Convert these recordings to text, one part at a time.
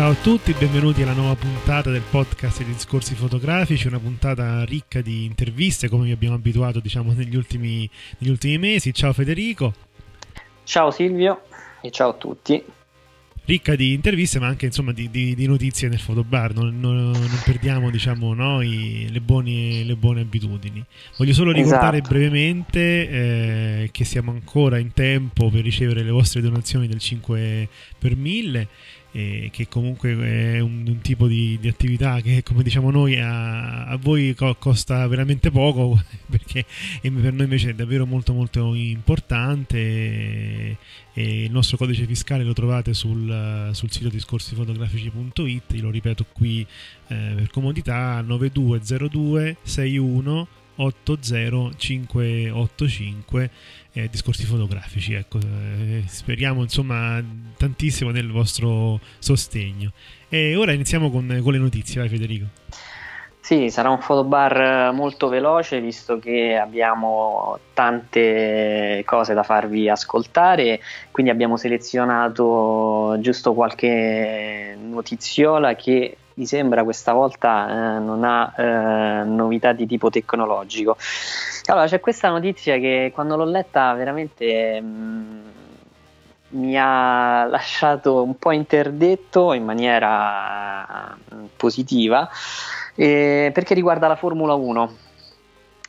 Ciao a tutti, benvenuti alla nuova puntata del podcast di discorsi fotografici, una puntata ricca di interviste come vi abbiamo abituato diciamo negli ultimi, negli ultimi mesi. Ciao Federico. Ciao Silvio e ciao a tutti. Ricca di interviste ma anche insomma di, di, di notizie nel fotobar, non, non, non perdiamo diciamo noi le buone, le buone abitudini. Voglio solo ricordare Esatto. brevemente eh, che siamo ancora in tempo per ricevere le vostre donazioni del 5 per 1000 eh, che comunque è un, un tipo di, di attività che come diciamo noi a, a voi co- costa veramente poco perché per noi invece è davvero molto molto importante e, il nostro codice fiscale lo trovate sul, sul sito discorsifotografici.it lo ripeto qui eh, per comodità 9202 61 80585 eh, discorsi fotografici ecco eh, speriamo insomma tantissimo nel vostro sostegno. E ora iniziamo con, con le notizie vai Federico. Sì, sarà un fotobar molto veloce visto che abbiamo tante cose da farvi ascoltare, quindi abbiamo selezionato giusto qualche notiziola che mi sembra questa volta eh, non ha eh, novità di tipo tecnologico. Allora, c'è questa notizia che quando l'ho letta veramente mh, mi ha lasciato un po' interdetto in maniera mh, positiva eh, perché riguarda la Formula 1.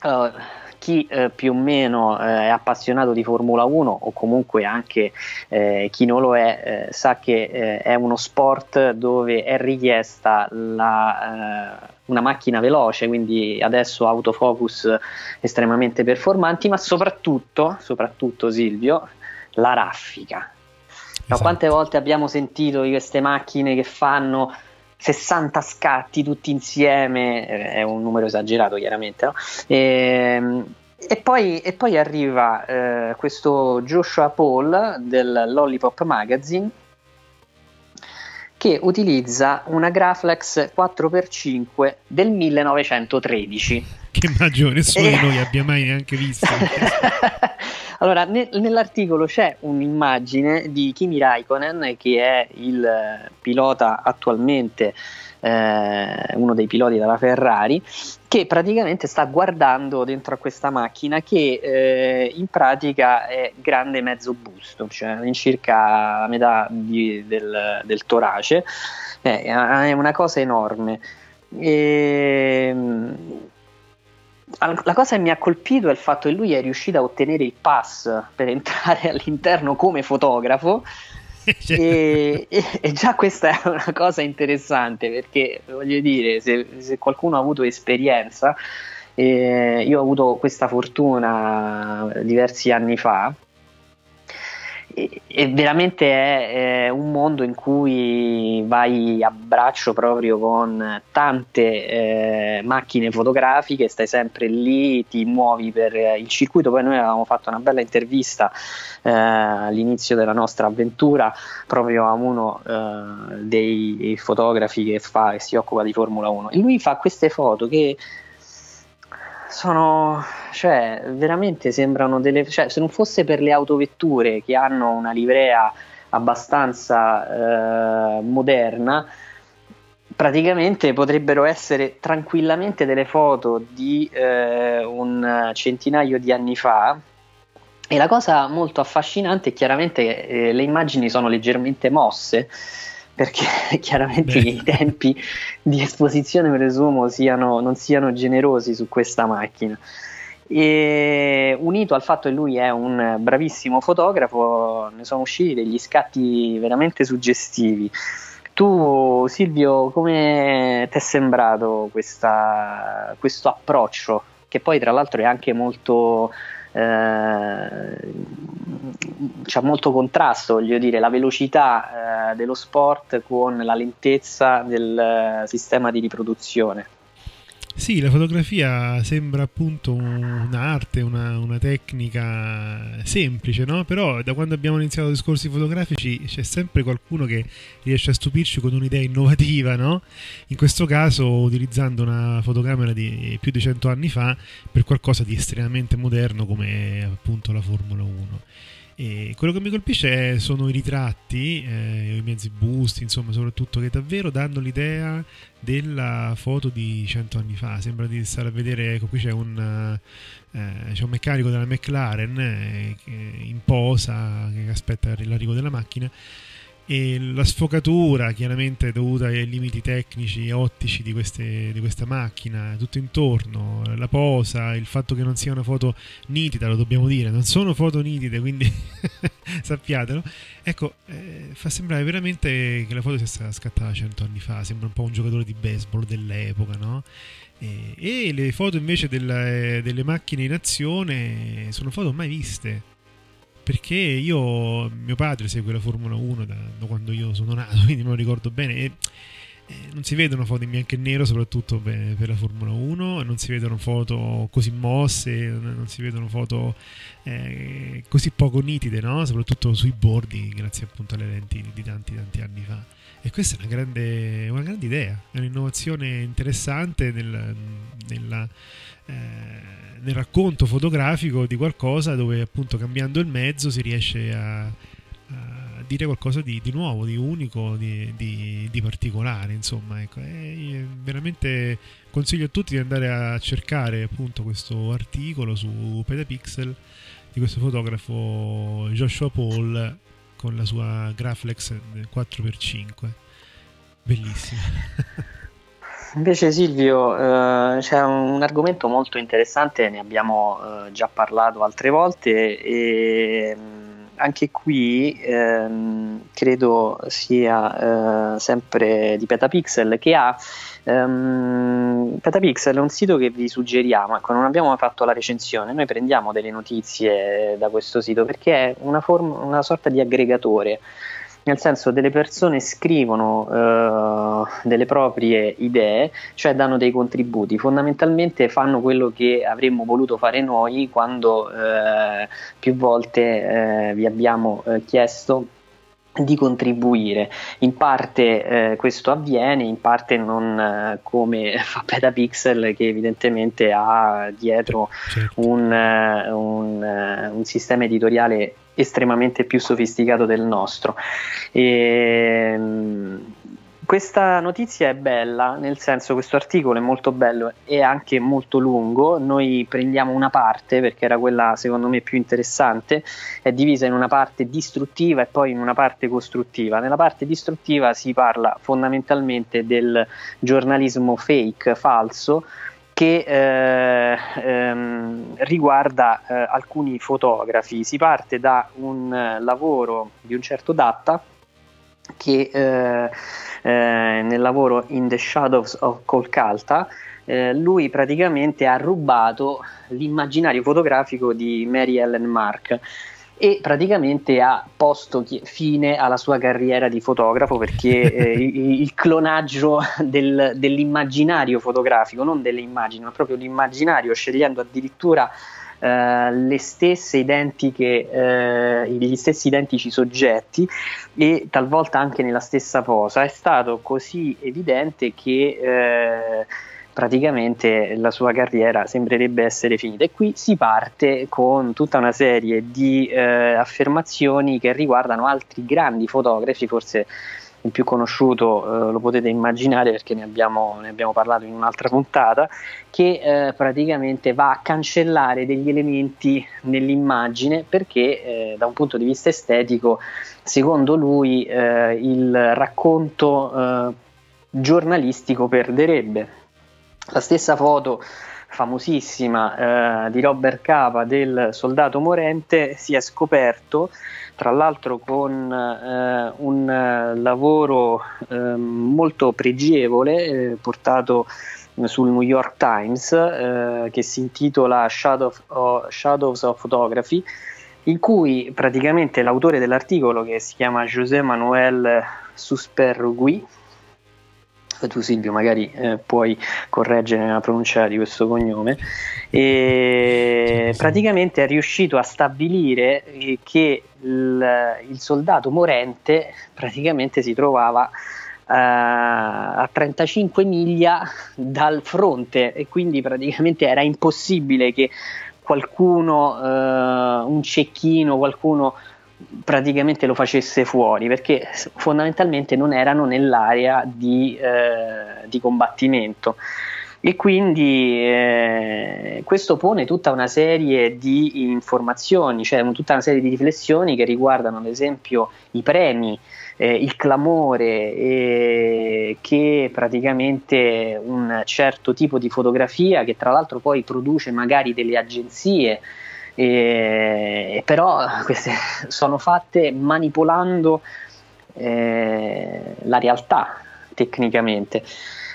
Allora, chi eh, più o meno eh, è appassionato di Formula 1 o comunque anche eh, chi non lo è eh, sa che eh, è uno sport dove è richiesta la, eh, una macchina veloce, quindi adesso autofocus estremamente performanti, ma soprattutto, soprattutto Silvio, la raffica. No, Esatto. quante volte abbiamo sentito di queste macchine che fanno 60 scatti tutti insieme, eh, è un numero esagerato chiaramente, no? Ehm, e, poi, e poi arriva eh, questo Joshua Paul del Lollipop Magazine che utilizza una Graflex 4x5 del 1913. che immagino nessuno di Eh. noi abbia mai neanche visto allora, ne- nell'articolo c'è un'immagine di Kimi Raikkonen, che è il eh, pilota attualmente, eh, uno dei piloti della Ferrari, che praticamente sta guardando dentro a questa macchina che eh, in pratica è grande mezzo busto, cioè all'incirca la metà di- del, del torace, Eh, è una cosa enorme. Ehm, al- la cosa che mi ha colpito è il fatto che lui è riuscito a ottenere il pass per entrare all'interno come fotografo e, e- e già questa è una cosa interessante perché voglio dire se, se qualcuno ha avuto esperienza eh, io ho avuto questa fortuna diversi anni fa e, veramente è, è un mondo in cui vai a braccio proprio con tante eh, macchine fotografiche, stai sempre lì, ti muovi per il circuito. Poi noi avevamo fatto una bella intervista eh, all'inizio della nostra avventura proprio a uno eh, dei fotografi che, fa, che si occupa di Formula 1 e lui fa queste foto che sono cioè veramente sembrano delle cioè se non fosse per le autovetture che hanno una livrea abbastanza eh, moderna praticamente potrebbero essere tranquillamente delle foto di eh, un centinaio di anni fa. E la cosa molto affascinante è chiaramente che eh, le immagini sono leggermente mosse perché chiaramente Beh. i tempi di esposizione presumo siano, non siano generosi su questa macchina. E unito al fatto che lui è un bravissimo fotografo, ne sono usciti degli scatti veramente suggestivi. Tu, Silvio, come ti è sembrato questa- questo approccio? Che poi, tra l'altro, è anche molto. Eh, c'è molto contrasto, voglio dire, la velocità eh, dello sport con la lentezza del eh, sistema di riproduzione. Sì, la fotografia sembra appunto un'arte, una, una tecnica semplice, no? Però da quando abbiamo iniziato discorsi fotografici c'è sempre qualcuno che riesce a stupirci con un'idea innovativa, no? In questo caso utilizzando una fotocamera di più di 100 anni fa per qualcosa di estremamente moderno come appunto la Formula 1. E quello che mi colpisce sono i ritratti, eh, i mezzi busti, insomma, soprattutto che davvero danno l'idea della foto di 100 anni fa. Sembra di stare a vedere, ecco, qui c'è un, eh, c'è un meccanico della McLaren eh, in posa che aspetta l'arrivo della macchina e la sfocatura chiaramente dovuta ai limiti tecnici e ottici di, queste- di questa macchina, tutto intorno, la posa, il fatto che non sia una foto nitida, lo dobbiamo dire, non sono foto nitide, quindi sappiatelo. Ecco, eh, fa sembrare veramente che la foto sia stata scattata 100 anni fa, sembra un po' un giocatore di baseball dell'epoca, no? E, e le foto invece della- delle macchine in azione sono foto mai viste. Perché io, mio padre segue la Formula 1 da, da quando io sono nato, quindi me lo ricordo bene. E, eh, non si vedono foto in bianco e nero, soprattutto per, la Formula 1, non si vedono foto così mosse, non si vedono foto eh, così poco nitide, no? soprattutto sui bordi, grazie appunto alle lenti di tanti tanti anni fa. E questa è una grande, una grande idea, è un'innovazione interessante nel, nella, nel racconto fotografico di qualcosa dove appunto cambiando il mezzo si riesce a, a dire qualcosa di, di nuovo, di unico, di, di- di particolare, insomma, ecco. Veramente consiglio a tutti di andare a cercare appunto questo articolo su Petapixel di questo fotografo Joshua Paul con la sua Graflex 4x5. Bellissima. Invece Silvio, eh, c'è un argomento molto interessante, ne abbiamo eh, già parlato altre volte e mh, anche qui ehm, credo sia eh, sempre di Petapixel che ha ehm, Petapixel è un sito che vi suggeriamo, ecco non abbiamo fatto la recensione, noi prendiamo delle notizie da questo sito perché è una, forma, una sorta di aggregatore nel senso delle persone scrivono eh, delle proprie idee, cioè danno dei contributi, fondamentalmente fanno quello che avremmo voluto fare noi quando eh, più volte eh, vi abbiamo eh, chiesto di contribuire. In parte eh, questo avviene, in parte non eh, come fa Petapixel che evidentemente ha dietro Certo. un, eh, un, eh, un sistema editoriale estremamente più sofisticato del nostro. E, mh, questa notizia è bella, nel senso questo articolo è molto bello e anche molto lungo, noi prendiamo una parte perché era quella secondo me più interessante, è divisa in una parte distruttiva e poi in una parte costruttiva. Nella parte distruttiva si parla fondamentalmente del giornalismo fake, falso, che eh, ehm, riguarda eh, alcuni fotografi. Si parte da un eh, lavoro di un certo Datta che eh, eh, nel lavoro In the Shadows of Kolkata eh, lui praticamente ha rubato l'immaginario fotografico di Mary Ellen Mark e praticamente ha posto fine alla sua carriera di fotografo perché eh, il, il clonaggio del- dell'immaginario fotografico, non delle immagini, ma proprio l'immaginario, scegliendo addirittura le stesse identiche, eh, gli stessi identici soggetti e talvolta anche nella stessa posa, è stato così evidente che eh, praticamente la sua carriera sembrerebbe essere finita. E qui si parte con tutta una serie di eh, affermazioni che riguardano altri grandi fotografi, forse il più conosciuto eh, lo potete immaginare perché ne abbiamo, ne abbiamo, parlato in un'altra puntata, che eh, praticamente va a cancellare degli elementi nell'immagine perché eh, da un punto di vista estetico, secondo lui, eh, il racconto eh, giornalistico perderebbe. La stessa foto famosissima eh, di Robert Capa del soldato morente si è scoperto tra l'altro con eh, un eh, lavoro ehm, molto pregevole eh, portato sul New York Times eh, che si intitola Shadow of, Shadows of Photography in cui praticamente l'autore dell'articolo che si chiama José Manuel Suspergui tu Silvio magari eh, puoi correggere la pronuncia di questo cognome, e praticamente è riuscito a stabilire eh, che il, il soldato morente praticamente si trovava uh, a 35 miglia dal fronte. E quindi praticamente era impossibile che qualcuno, uh, un cecchino, qualcuno praticamente lo facesse fuori perché fondamentalmente non erano nell'area di, eh, di combattimento. E quindi eh, questo pone tutta una serie di informazioni, cioè tutta una serie di riflessioni che riguardano ad esempio i premi, eh, il clamore eh, che praticamente un certo tipo di fotografia che tra l'altro poi produce magari delle agenzie e, però queste sono fatte manipolando eh, la realtà tecnicamente.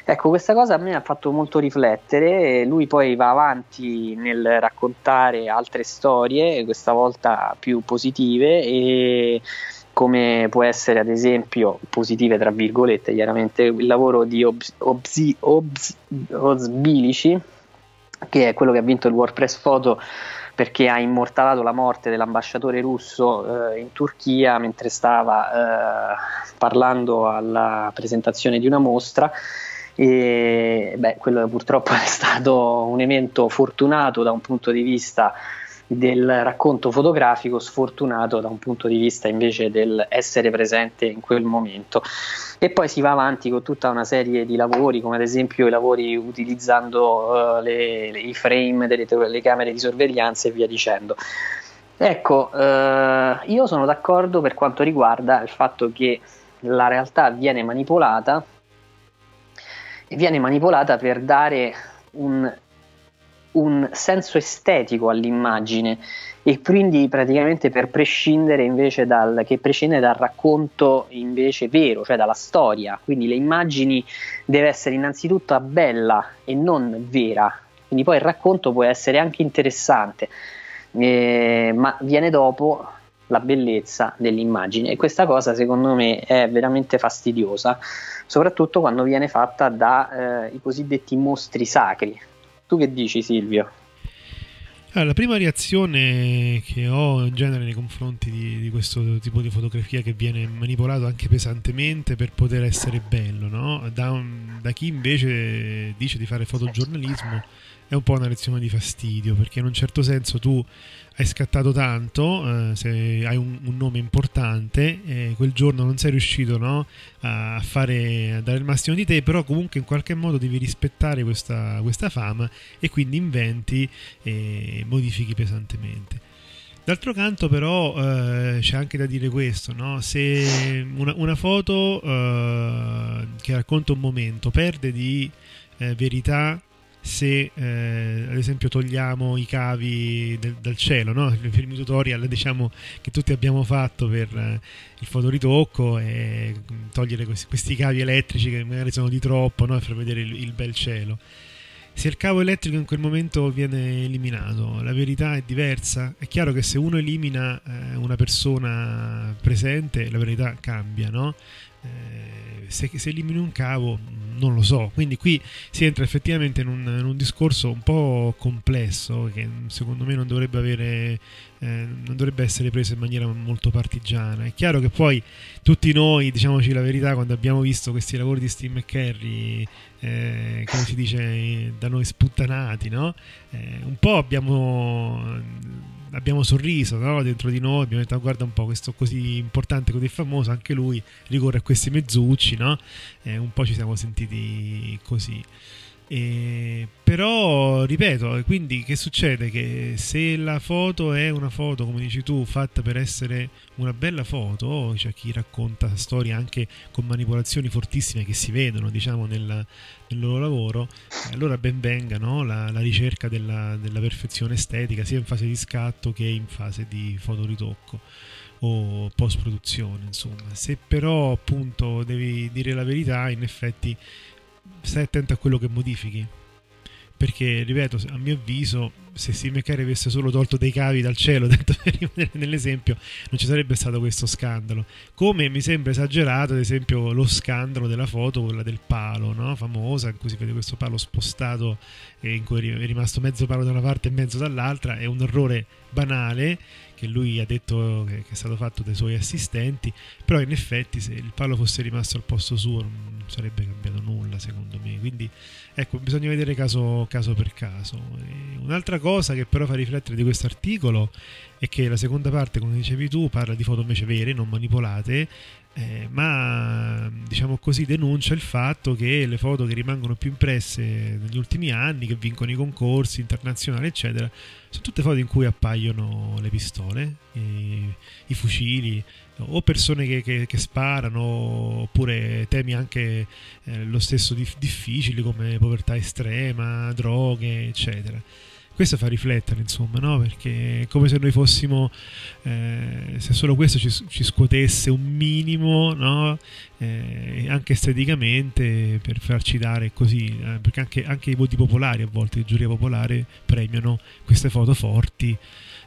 Ecco, questa cosa a me ha fatto molto riflettere, lui poi va avanti nel raccontare altre storie, questa volta più positive e come può essere ad esempio positive tra virgolette, chiaramente il lavoro di Obs, Obs, Obs, Osbilici, che è quello che ha vinto il WordPress Photo perché ha immortalato la morte dell'ambasciatore russo eh, in Turchia mentre stava eh, parlando alla presentazione di una mostra. E beh, quello purtroppo è stato un evento fortunato da un punto di vista del racconto fotografico, sfortunato da un punto di vista invece del essere presente in quel momento. E poi si va avanti con tutta una serie di lavori, come ad esempio i lavori utilizzando uh, le, le, i frame delle telecamere di sorveglianza e via dicendo. Ecco, uh, io sono d'accordo per quanto riguarda il fatto che la realtà viene manipolata e viene manipolata per dare un un senso estetico all'immagine e quindi praticamente per prescindere invece dal, che prescinde dal racconto invece vero, cioè dalla storia. Quindi le immagini deve essere innanzitutto bella e non vera. Quindi poi il racconto può essere anche interessante, eh, ma viene dopo la bellezza dell'immagine e questa cosa secondo me è veramente fastidiosa, soprattutto quando viene fatta dai eh, cosiddetti mostri sacri, tu che dici Silvio? Allora, la prima reazione che ho in genere nei confronti di, di, questo tipo di fotografia che viene manipolato anche pesantemente per poter essere bello, no? da, da chi invece dice di fare fotogiornalismo è un po' una lezione di fastidio perché in un certo senso tu hai scattato tanto, eh, se hai un, un, nome importante, eh, quel giorno non sei riuscito no, a, fare, a dare il massimo di te, però comunque in qualche modo devi rispettare questa, questa fama e quindi inventi e modifichi pesantemente. D'altro canto però eh, c'è anche da dire questo, no? se una, una foto eh, che racconta un momento perde di eh, verità se eh, ad esempio togliamo i cavi del, dal cielo, no? i primi tutorial diciamo, che tutti abbiamo fatto per eh, il fotoritocco e mm, togliere questi, questi, cavi elettrici che magari sono di troppo no? per vedere il, il bel cielo. Se il cavo elettrico in quel momento viene eliminato, la verità è diversa. È chiaro che se uno elimina eh, una persona presente, la verità cambia, no? Eh, se, se, elimini un cavo non lo so quindi qui si entra effettivamente in un, in un discorso un po' complesso che secondo me non dovrebbe avere eh, non dovrebbe essere preso in maniera molto partigiana è chiaro che poi tutti noi diciamoci la verità quando abbiamo visto questi lavori di Steve McCurry eh, come si dice da noi, sputtanati, no? Eh, un po' abbiamo, abbiamo sorriso no? dentro di noi, abbiamo detto guarda un po' questo così importante, così famoso, anche lui ricorre a questi mezzucci, no? Eh, un po' ci siamo sentiti così. E, però ripeto, quindi che succede? Che se la foto è una foto, come dici tu, fatta per essere una bella foto, c'è chi racconta storie anche con manipolazioni fortissime che si vedono, diciamo, nel, nel loro lavoro, allora ben venga no? la, la, ricerca della, della perfezione estetica, sia in fase di scatto che in fase di fotoritocco o post produzione insomma se però appunto devi dire la verità in effetti stai attento a quello che modifichi. Perché, ripeto, a mio avviso, se Steve McCarry avesse solo tolto dei cavi dal cielo, detto nell'esempio, non ci sarebbe stato questo scandalo. Come mi sembra esagerato, ad esempio, lo scandalo della foto, quella del palo, no? famosa, in cui si vede questo palo spostato, in cui è rimasto mezzo palo da una parte e mezzo dall'altra. È un errore banale che lui ha detto che, è stato fatto dai suoi assistenti, però in effetti se il palo fosse rimasto al posto suo non sarebbe cambiato nulla secondo me, quindi ecco bisogna vedere caso, caso per caso. E un'altra cosa che però fa riflettere di questo articolo è che la seconda parte, come dicevi tu, parla di foto invece vere, non manipolate, eh, ma diciamo così denuncia il fatto che le foto che rimangono più impresse negli ultimi anni, che vincono i concorsi internazionali, eccetera, sono tutte foto in cui appaiono le pistole, i, i fucili, o persone che, che, che, sparano, oppure temi anche eh, lo stesso dif- difficili come povertà estrema, droghe, eccetera questo fa riflettere, insomma, no? Perché è come se noi fossimo, eh, se solo questo ci, ci, scuotesse un minimo, no? Eh, anche esteticamente, per farci dare così, eh, perché anche, anche, i voti popolari a volte, il giuria popolare, premiano queste foto forti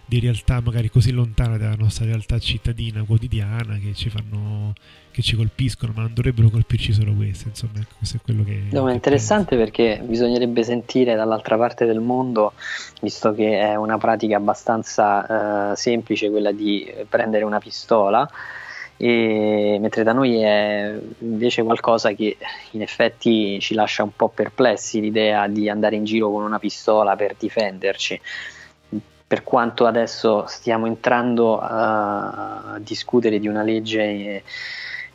di realtà magari così lontana dalla nostra realtà cittadina, quotidiana, che ci fanno che ci colpiscono, ma non dovrebbero colpirci solo queste. Insomma, ecco, questo è quello che. No, è interessante penso. perché bisognerebbe sentire dall'altra parte del mondo, visto che è una pratica abbastanza uh, semplice quella di prendere una pistola. E, mentre da noi è invece qualcosa che in effetti ci lascia un po' perplessi l'idea di andare in giro con una pistola per difenderci per quanto adesso stiamo entrando a, a discutere di una legge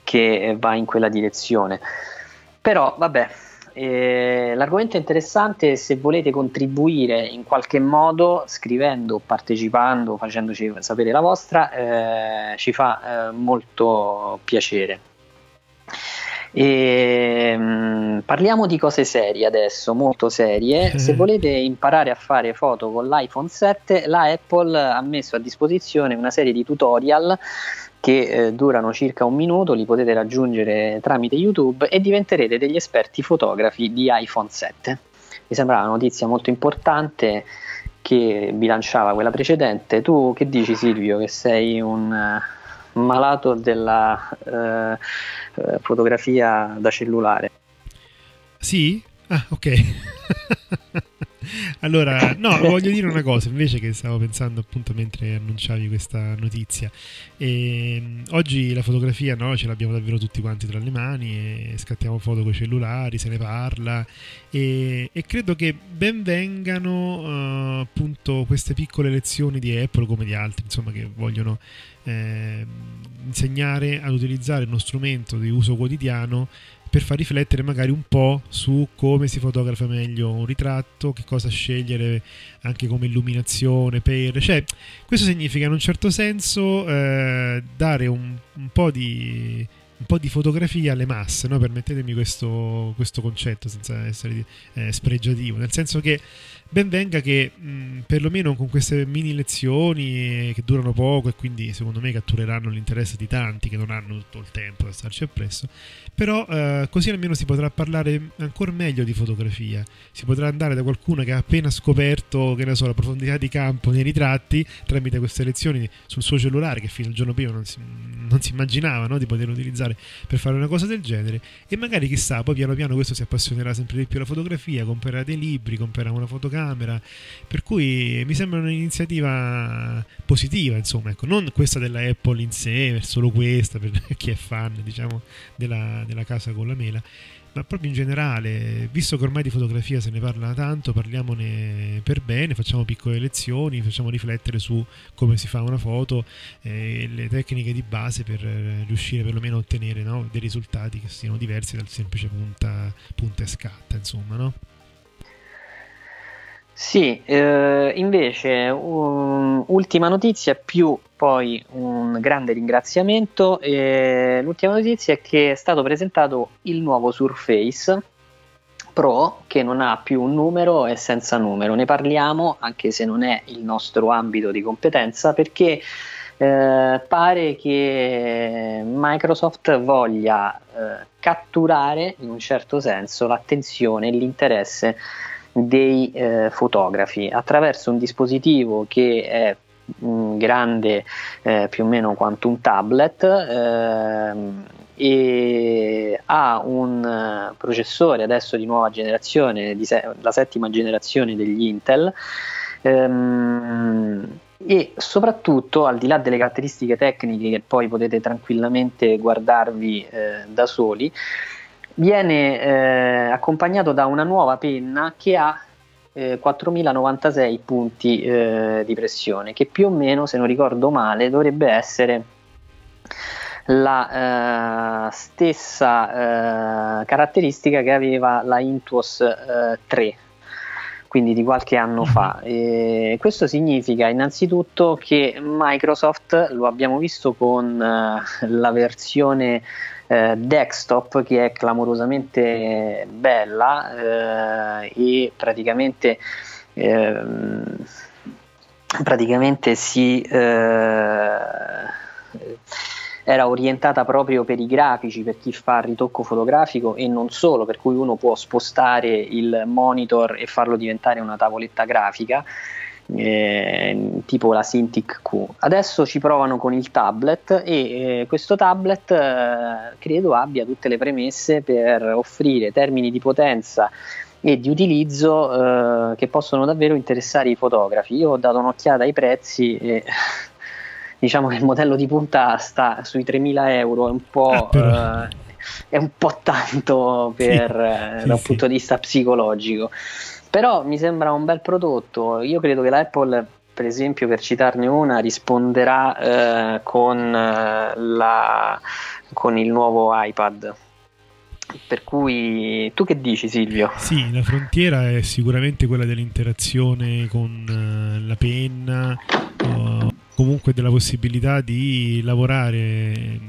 che va in quella direzione. Però vabbè, eh, l'argomento è interessante se volete contribuire in qualche modo scrivendo, partecipando, facendoci sapere la vostra, eh, ci fa eh, molto piacere. E, mh, mm, parliamo di cose serie adesso, molto serie. Se volete imparare a fare foto con l'iPhone 7, la Apple ha messo a disposizione una serie di tutorial che eh, durano circa un minuto, li potete raggiungere tramite YouTube e diventerete degli esperti fotografi di iPhone 7. Mi sembra una notizia molto importante che bilanciava quella precedente. Tu che dici Silvio che sei un malato della eh, eh, fotografia da cellulare. Sì? Ah, ok. allora, no, voglio dire una cosa invece che stavo pensando appunto mentre annunciavi questa notizia. E, ehm, oggi la fotografia no, ce l'abbiamo davvero tutti quanti tra le mani e scattiamo foto con i cellulari, se ne parla e, e credo che ben vengano uh, appunto queste piccole lezioni di Apple come di altri, insomma, che vogliono eh, insegnare ad utilizzare uno strumento di uso quotidiano per far riflettere magari un po' su come si fotografa meglio un ritratto, che cosa scegliere anche come illuminazione per... Cioè, questo significa in un certo senso eh, dare un, un po' di un po' di fotografia alle masse, no? permettetemi questo, questo, concetto senza essere eh, spregiativo, nel senso che ben venga che mh, perlomeno con queste mini lezioni che durano poco e quindi secondo me cattureranno l'interesse di tanti che non hanno tutto il tempo da starci appresso, però eh, così almeno si potrà parlare ancora meglio di fotografia, si potrà andare da qualcuno che ha appena scoperto che ne so, la profondità di campo nei ritratti tramite queste lezioni sul suo cellulare che fino al giorno prima non si, non si immaginava no, di poter utilizzare per fare una cosa del genere. E magari chissà poi piano piano questo si appassionerà sempre di più alla fotografia, comprerà dei libri, comprerà una fotocamera camera, per cui mi sembra un'iniziativa positiva, insomma, ecco, non questa della Apple in sé, solo questa per chi è fan, diciamo, della, della casa con la mela, ma proprio in generale, visto che ormai di fotografia se ne parla tanto, parliamone per bene, facciamo piccole lezioni, facciamo riflettere su come si fa una foto e le tecniche di base per riuscire perlomeno a ottenere no, dei risultati che siano diversi dal semplice punta, punta e scatta, insomma, no? Sì, eh, invece um, ultima notizia più poi un grande ringraziamento. Eh, l'ultima notizia è che è stato presentato il nuovo Surface Pro che non ha più un numero e senza numero. Ne parliamo anche se non è il nostro ambito di competenza perché eh, pare che Microsoft voglia eh, catturare in un certo senso l'attenzione e l'interesse dei eh, fotografi attraverso un dispositivo che è mh, grande eh, più o meno quanto un tablet ehm, e ha un uh, processore adesso di nuova generazione, di se- la settima generazione degli Intel ehm, e soprattutto al di là delle caratteristiche tecniche che poi potete tranquillamente guardarvi eh, da soli viene eh, accompagnato da una nuova penna che ha eh, 4096 punti eh, di pressione, che più o meno, se non ricordo male, dovrebbe essere la eh, stessa eh, caratteristica che aveva la Intuos 3 eh, quindi di qualche anno fa. Mhm. E questo significa innanzitutto che Microsoft, lo abbiamo visto con la versione eh, desktop che è clamorosamente bella eh, e praticamente, eh, praticamente si eh, era orientata proprio per i grafici, per chi fa ritocco fotografico e non solo, per cui uno può spostare il monitor e farlo diventare una tavoletta grafica eh, tipo la Cintiq Q. Adesso ci provano con il tablet e eh, questo tablet eh, credo abbia tutte le premesse per offrire termini di potenza e di utilizzo eh, che possono davvero interessare i fotografi. Io ho dato un'occhiata ai prezzi e diciamo che il modello di punta sta sui 3.000 euro, è un po'... Ah, è un po' tanto per, sì, sì, da un sì. punto di vista psicologico. Però mi sembra un bel prodotto. Io credo che l'Apple, per esempio, per citarne una, risponderà eh, con, eh, la, con il nuovo iPad. Per cui tu che dici Silvio? Sì, la frontiera è sicuramente quella dell'interazione con uh, la penna, o comunque della possibilità di lavorare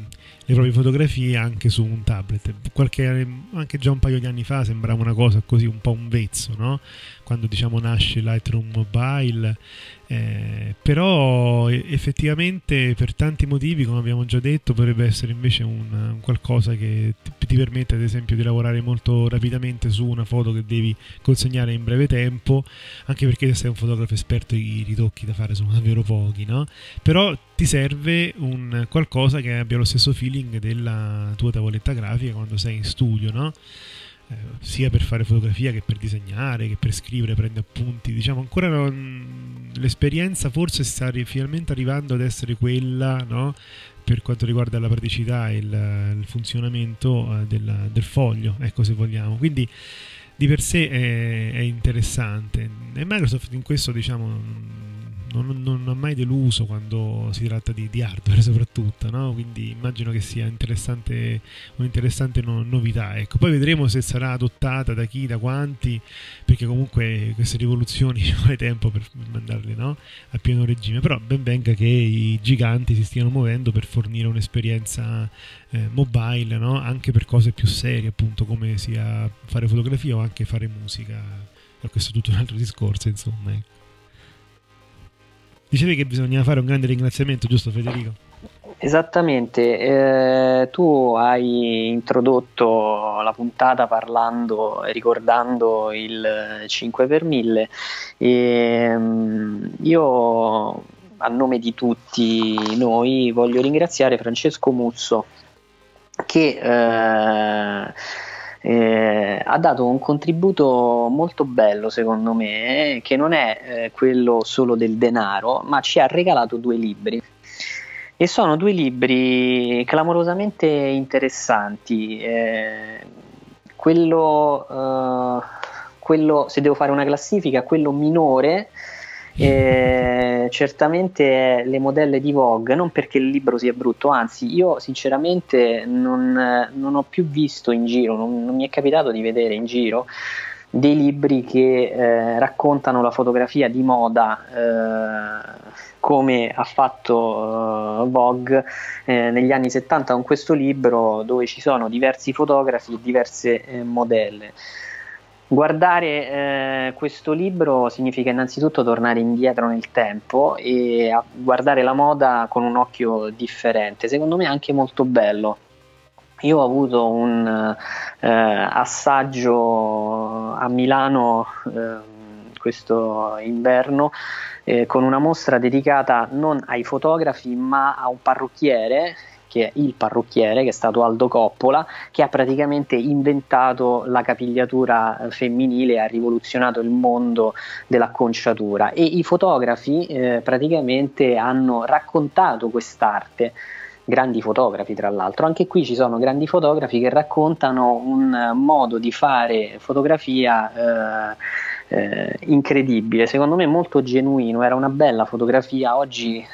le proprie fotografie anche su un tablet. Qualche, anche già un paio di anni fa sembrava una cosa così, un po' un vezzo, no? quando diciamo nasce Lightroom Mobile eh, però effettivamente per tanti motivi, come abbiamo già detto, potrebbe essere invece un, un qualcosa che ti, ti, permette ad esempio di lavorare molto rapidamente su una foto che devi consegnare in breve tempo, anche perché se sei un fotografo esperto i ritocchi da fare sono davvero pochi, no? Però ti serve un qualcosa che abbia lo stesso feeling della tua tavoletta grafica quando sei in studio, no? Eh, sia per fare fotografia che per disegnare, che per scrivere, prende appunti. Diciamo ancora non, l'esperienza forse sta finalmente arrivando ad essere quella, no? per quanto riguarda la praticità e il, il funzionamento eh, del, del, foglio, ecco se vogliamo. Quindi di per sé è, è interessante. E Microsoft in questo diciamo non, non, ha mai deluso quando si tratta di, di hardware soprattutto, no? quindi immagino che sia interessante, un'interessante no, novità. Ecco. Poi vedremo se sarà adottata da chi, da quanti, perché comunque queste rivoluzioni ci vuole tempo per mandarle no? a pieno regime, però ben venga che i giganti si stiano muovendo per fornire un'esperienza eh, mobile, anche per cose più serie, appunto come sia fare fotografia o anche fare musica. Questo è tutto un altro discorso, insomma. Ecco. Dicevi che bisogna fare un grande ringraziamento, giusto Federico? Esattamente, eh, tu hai introdotto la puntata parlando e ricordando il 5 per 1000 e um, io a nome di tutti noi voglio ringraziare Francesco Muzzo che eh, eh, ha dato un contributo molto bello secondo me, che non è eh, quello solo del denaro, ma ci ha regalato due libri. E sono due libri clamorosamente interessanti. Eh, quello, uh, quello, se devo fare una classifica, quello minore eh, certamente le modelle di Vogue, non perché il libro sia brutto, anzi io sinceramente non, non ho più visto in giro, non, non, mi è capitato di vedere in giro dei libri che eh, raccontano la fotografia di moda eh, come ha fatto uh, Vogue eh, negli anni 70 con questo libro dove ci sono diversi fotografi e diverse eh, modelle. Guardare eh, questo libro significa innanzitutto tornare indietro nel tempo e guardare la moda con un occhio differente, secondo me anche molto bello. Io ho avuto un eh, assaggio a Milano eh, questo inverno eh, con una mostra dedicata non ai fotografi ma a un parrucchiere è il parrucchiere, che è stato Aldo Coppola, che ha praticamente inventato la capigliatura eh, femminile ha rivoluzionato il mondo dell'acconciatura. E i fotografi eh, praticamente hanno raccontato quest'arte grandi fotografi tra l'altro. Anche qui ci sono grandi fotografi che raccontano un modo di fare fotografia eh, eh, incredibile, secondo me molto genuino, era una bella fotografia, oggi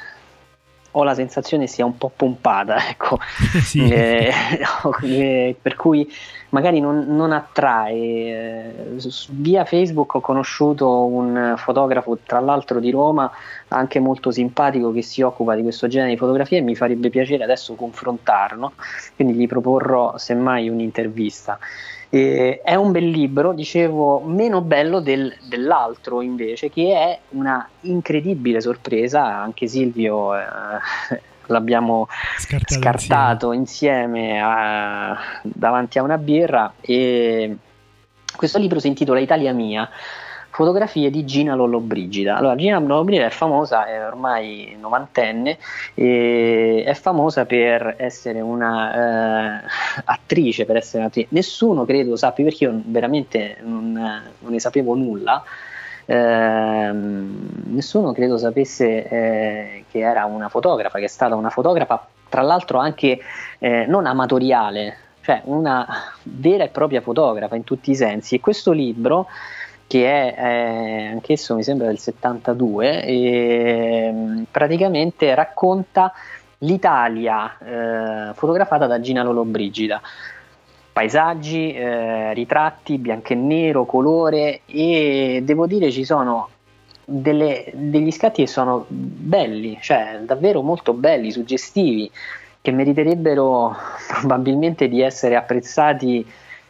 ho la sensazione sia un po' pompata, ecco. sì. eh, eh, per cui magari non, non attrae. Eh, via Facebook ho conosciuto un fotografo, tra l'altro di Roma, anche molto simpatico, che si occupa di questo genere di fotografie e mi farebbe piacere adesso confrontarlo, quindi gli proporrò semmai un'intervista. Eh, è un bel libro, dicevo, meno bello del, dell'altro invece, che è una incredibile sorpresa. Anche Silvio eh, l'abbiamo Scartato scartato insieme, insieme a, davanti a una birra. E questo libro si intitola Italia Mia fotografie di Gina Lollobrigida. Allora, Gina Lollobrigida è famosa, è ormai novantenne, è famosa per essere una eh, attrice, per essere un'attrice. Nessuno credo sappi, perché io veramente non, non ne sapevo nulla. Eh, nessuno credo sapesse eh, che era una fotografa, che è stata una fotografa, tra l'altro anche eh, non amatoriale, cioè una vera e propria fotografa in tutti i sensi. E questo libro che è eh, anch'esso mi sembra del 72 e mm, praticamente racconta l'Italia eh, fotografata da Gina Lollobrigida. Paesaggi, eh, ritratti, bianco e nero, colore e devo dire ci sono delle, degli scatti che sono belli, cioè davvero molto belli, suggestivi, che meriterebbero probabilmente di essere apprezzati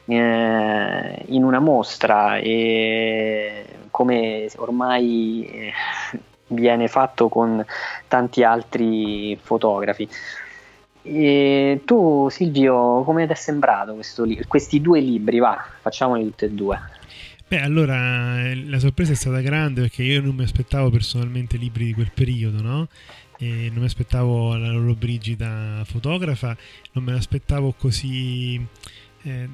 eh, in una mostra e come ormai eh, viene fatto con tanti altri fotografi. E tu Silvio, come ti è sembrato li- questi due libri? Va, facciamoli tutti e due. Beh, allora la sorpresa è stata grande perché io non mi aspettavo personalmente libri di quel periodo, no? E non mi aspettavo la loro brigida fotografa, non me l'aspettavo così eh,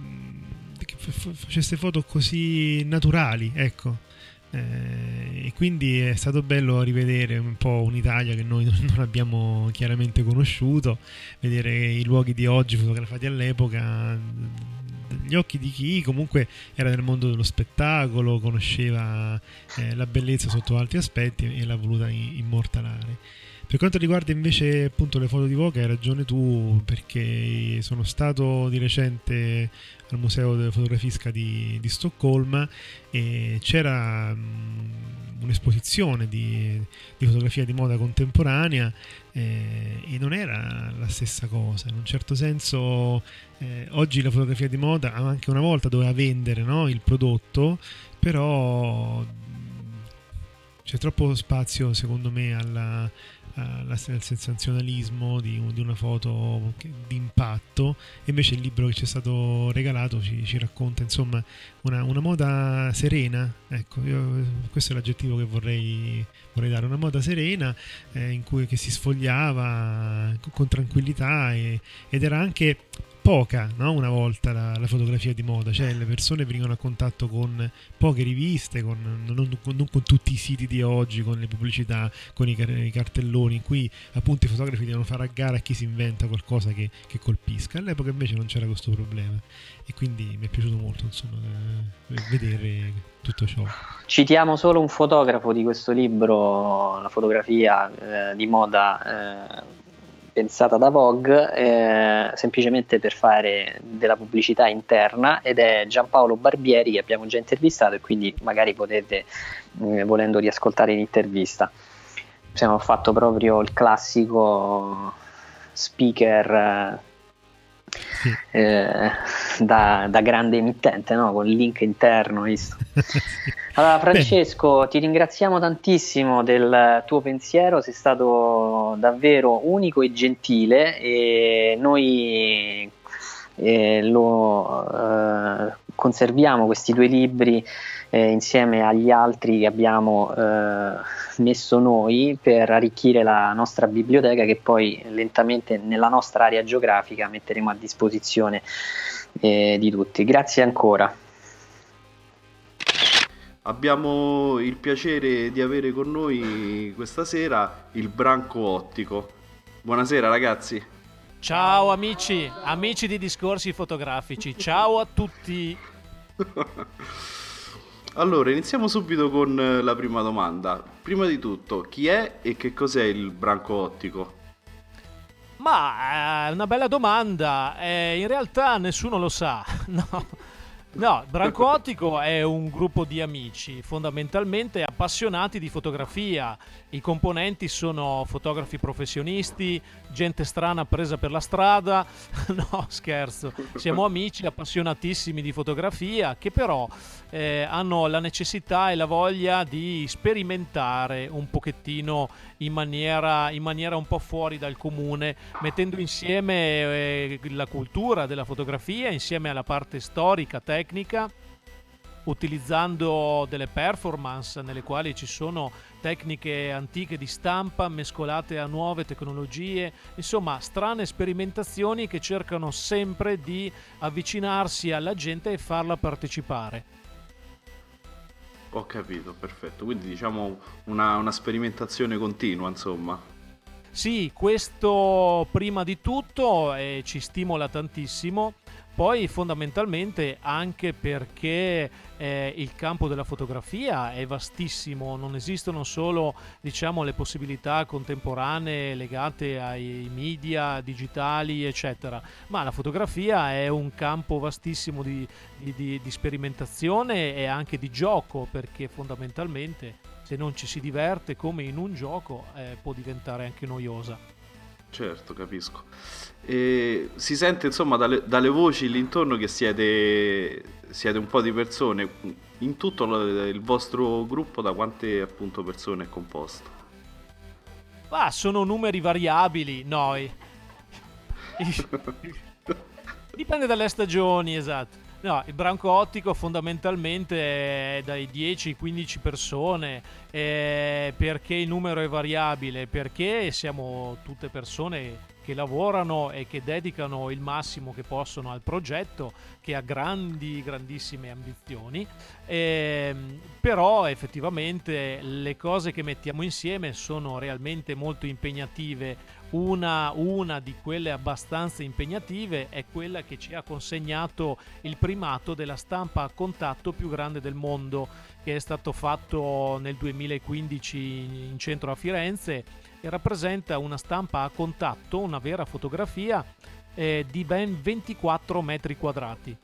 che facesse foto così naturali, ecco. Eh, e quindi è stato bello rivedere un po' un'Italia che noi non abbiamo chiaramente conosciuto, vedere i luoghi di oggi fotografati all'epoca, gli occhi di chi comunque era nel mondo dello spettacolo, conosceva eh, la bellezza sotto altri aspetti e l'ha voluta immortalare. Per quanto riguarda invece appunto le foto di Vogue, hai ragione tu perché sono stato di recente al Museo della Fotografisca di, di Stoccolma e c'era um, un'esposizione di, di, fotografia di moda contemporanea eh, e non era la stessa cosa. In un certo senso eh, oggi la fotografia di moda anche una volta doveva vendere no, il prodotto, però c'è troppo spazio secondo me alla al sensazionalismo di, di, una foto di impatto e invece il libro che ci è stato regalato ci, ci racconta insomma una, una, moda serena ecco io, questo è l'aggettivo che vorrei, vorrei dare una moda serena eh, in cui si sfogliava con tranquillità e, ed era anche poca no? una volta la, la, fotografia di moda, cioè le persone venivano a contatto con poche riviste, con, non, con, non, con, tutti i siti di oggi, con le pubblicità, con i, i, cartelloni, in cui appunto i fotografi devono fare a gara a chi si inventa qualcosa che, che colpisca. All'epoca invece non c'era questo problema e quindi mi è piaciuto molto insomma, eh, vedere tutto ciò. Citiamo solo un fotografo di questo libro, la fotografia eh, di moda eh, pensata da Vogue eh, semplicemente per fare della pubblicità interna ed è Giampaolo Barbieri che abbiamo già intervistato e quindi magari potete eh, volendo riascoltare l'intervista. Abbiamo fatto proprio il classico speaker eh, sì. eh, da, da, grande emittente, no? con il link interno. Visto? Allora, Francesco, Bene. ti ringraziamo tantissimo del tuo pensiero, sei stato davvero unico e gentile e noi eh, lo eh, conserviamo questi due libri eh, insieme agli altri che abbiamo eh, messo noi per arricchire la nostra biblioteca che poi lentamente nella nostra area geografica metteremo a disposizione eh, di tutti. Grazie ancora. Abbiamo il piacere di avere con noi questa sera il Branco Ottico. Buonasera ragazzi. Ciao amici, amici di discorsi fotografici, ciao a tutti. Allora, iniziamo subito con eh, la prima domanda. Prima di tutto, chi è e che cos'è il branco ottico? Ma è eh, una bella domanda. Eh, in realtà nessuno lo sa. No. No, Branco Ottico è un gruppo di amici, fondamentalmente appassionati di fotografia. I componenti sono fotografi professionisti, gente strana presa per la strada. no, scherzo. Siamo amici appassionatissimi di fotografia che però eh, hanno la necessità e la voglia di sperimentare un pochettino in maniera, in maniera un po' fuori dal comune, mettendo insieme eh, la cultura della fotografia insieme alla parte storica, tecnica utilizzando delle performance nelle quali ci sono tecniche antiche di stampa mescolate a nuove tecnologie, insomma strane sperimentazioni che cercano sempre di avvicinarsi alla gente e farla partecipare. Ho capito, perfetto. Quindi diciamo una, una sperimentazione continua, insomma. Sì, questo prima di tutto eh, ci stimola tantissimo poi fondamentalmente anche perché eh, il campo della fotografia è vastissimo, non esistono solo diciamo, le possibilità contemporanee legate ai media digitali, eccetera, ma la fotografia è un campo vastissimo di, di, di sperimentazione e anche di gioco, perché fondamentalmente se non ci si diverte come in un gioco eh, può diventare anche noiosa. Certo, capisco. E si sente insomma dalle, dalle voci lì che siete, siete, un po' di persone. In tutto il vostro gruppo da quante appunto persone è composto? Ah, sono numeri variabili, noi. Dipende dalle stagioni, esatto. No, il branco ottico fondamentalmente è dai 10-15 persone, eh, perché il numero è variabile, perché siamo tutte persone che lavorano e che dedicano il massimo che possono al progetto, che ha grandi, grandissime ambizioni, eh, però effettivamente le cose che mettiamo insieme sono realmente molto impegnative. Una, una di quelle abbastanza impegnative è quella che ci ha consegnato il primato della stampa a contatto più grande del mondo, che è stato fatto nel 2015 in centro a Firenze e rappresenta una stampa a contatto, una vera fotografia eh, di ben 24 metri quadrati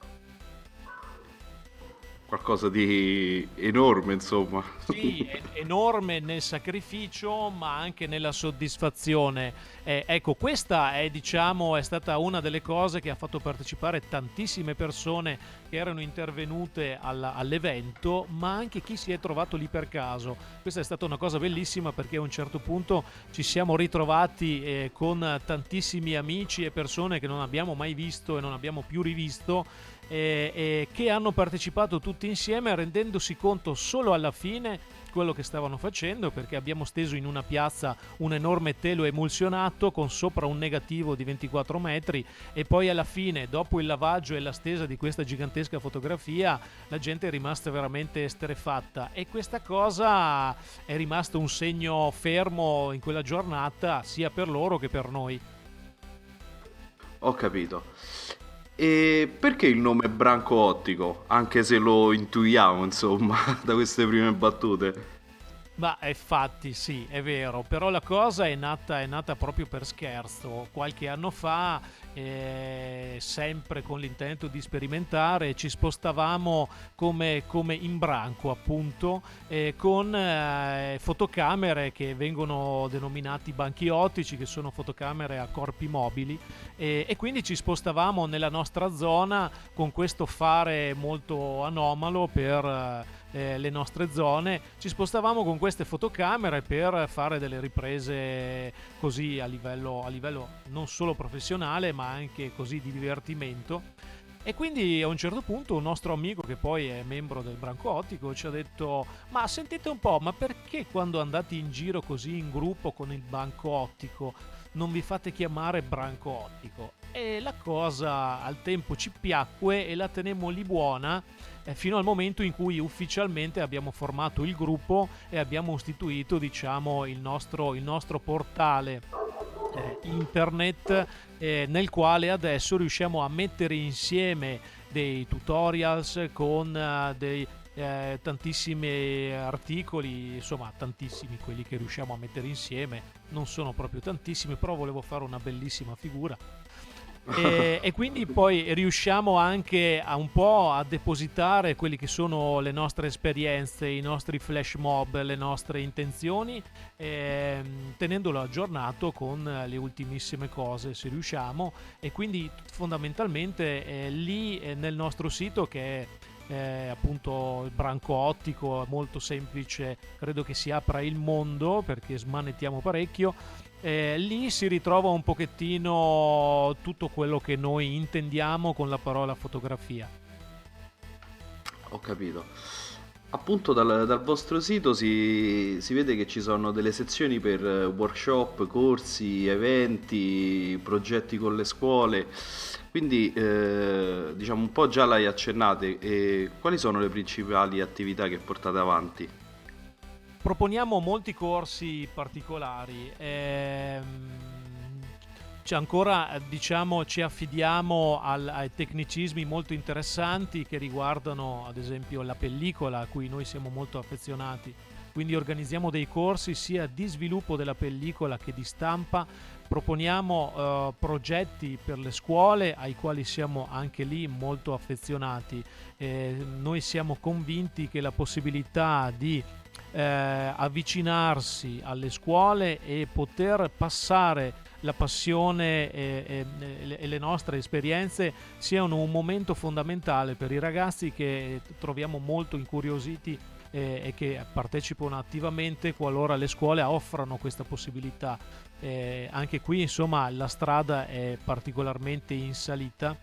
qualcosa di enorme, insomma. Sì, enorme nel sacrificio, ma anche nella soddisfazione. Eh, ecco, questa è, diciamo, è stata una delle cose che ha fatto partecipare tantissime persone che erano intervenute alla, all'evento, ma anche chi si è trovato lì per caso. Questa è stata una cosa bellissima perché a un certo punto ci siamo ritrovati eh, con tantissimi amici e persone che non abbiamo mai visto e non abbiamo più rivisto eh, eh, che hanno partecipato tutti insieme rendendosi conto solo alla fine quello che stavano facendo perché abbiamo steso in una piazza un enorme telo emulsionato con sopra un negativo di 24 metri e poi alla fine, dopo il lavaggio e la stesa di questa gigantesca fotografia, la gente è rimasta veramente esterefatta e questa cosa è rimasto un segno fermo in quella giornata sia per loro che per noi. Ho capito. E perché il nome Branco Ottico? Anche se lo intuiamo, insomma, da queste prime battute. Ma infatti sì, è vero, però la cosa è nata, è nata proprio per scherzo. Qualche anno fa, eh, sempre con l'intento di sperimentare, ci spostavamo come, come in branco appunto, eh, con eh, fotocamere che vengono denominati banchi ottici, che sono fotocamere a corpi mobili, e quindi ci spostavamo nella nostra zona con questo fare molto anomalo per eh, le nostre zone, ci spostavamo con queste fotocamere per fare delle riprese così a livello, a livello non solo professionale ma anche così di divertimento. E quindi a un certo punto un nostro amico che poi è membro del branco ottico ci ha detto ma sentite un po', ma perché quando andate in giro così in gruppo con il banco ottico non vi fate chiamare branco ottico? E la cosa al tempo ci piacque e la tenemmo lì buona fino al momento in cui ufficialmente abbiamo formato il gruppo e abbiamo istituito diciamo, il, nostro, il nostro portale eh, internet eh, nel quale adesso riusciamo a mettere insieme dei tutorials con uh, dei eh, tantissimi articoli, insomma tantissimi quelli che riusciamo a mettere insieme, non sono proprio tantissimi, però volevo fare una bellissima figura e, e, quindi poi riusciamo anche a un po' a depositare quelle che sono le nostre esperienze, i nostri flash mob, le nostre intenzioni, eh, tenendolo aggiornato con le ultimissime cose se riusciamo. E quindi fondamentalmente eh, lì eh, nel nostro sito che è eh, appunto il branco ottico molto semplice credo che si apra il mondo perché smanettiamo parecchio eh, lì si ritrova un pochettino tutto quello che noi intendiamo con la parola fotografia. Ho capito. Appunto dal, dal vostro sito si, si, vede che ci sono delle sezioni per workshop, corsi, eventi, progetti con le scuole, quindi eh, diciamo un po' già l'hai accennate. E quali sono le principali attività che portate avanti? Proponiamo molti corsi particolari. Ehm, c'è ancora, diciamo, ci affidiamo al, ai tecnicismi molto interessanti che riguardano, ad esempio, la pellicola a cui noi siamo molto affezionati. Quindi organizziamo dei corsi sia di sviluppo della pellicola che di stampa. Proponiamo eh, progetti per le scuole ai quali siamo anche lì molto affezionati. Eh, noi siamo convinti che la possibilità di eh, avvicinarsi alle scuole e poter passare la passione e, e, e, le nostre esperienze siano un momento fondamentale per i ragazzi che troviamo molto incuriositi eh, e che partecipano attivamente qualora le scuole offrano questa possibilità. Eh, anche qui insomma la strada è particolarmente in salita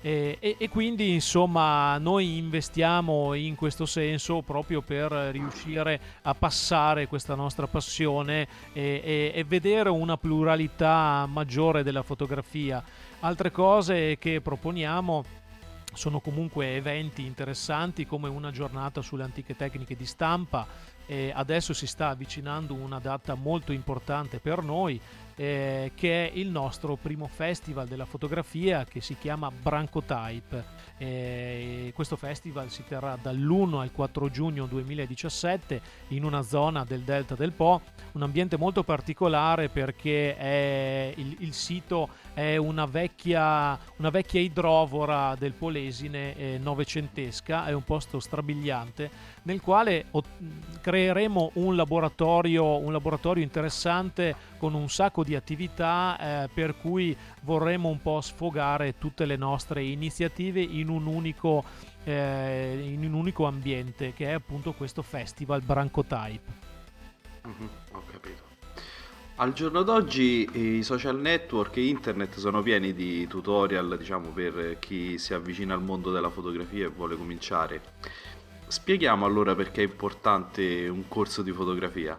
e, e, e, quindi insomma noi investiamo in questo senso proprio per riuscire a passare questa nostra passione e, e vedere una pluralità maggiore della fotografia. Altre cose che proponiamo sono comunque eventi interessanti come una giornata sulle antiche tecniche di stampa e adesso si sta avvicinando una data molto importante per noi eh, che è il nostro primo festival della fotografia che si chiama Brancotype. Eh, questo festival si terrà dall'1 al 4 giugno 2017 in una zona del delta del Po, un ambiente molto particolare perché il, il, sito è una vecchia, una vecchia idrovora del Polesine eh, novecentesca, è un posto strabiliante nel quale creeremo un laboratorio, un laboratorio interessante con un sacco di attività eh, per cui vorremmo un po' sfogare tutte le nostre iniziative in un unico, eh, in un unico ambiente che è appunto questo festival Brancotype. Mm-hmm, ho capito. Al giorno d'oggi i social network e internet sono pieni di tutorial, diciamo, per chi si avvicina al mondo della fotografia e vuole cominciare. Spieghiamo allora perché è importante un corso di fotografia.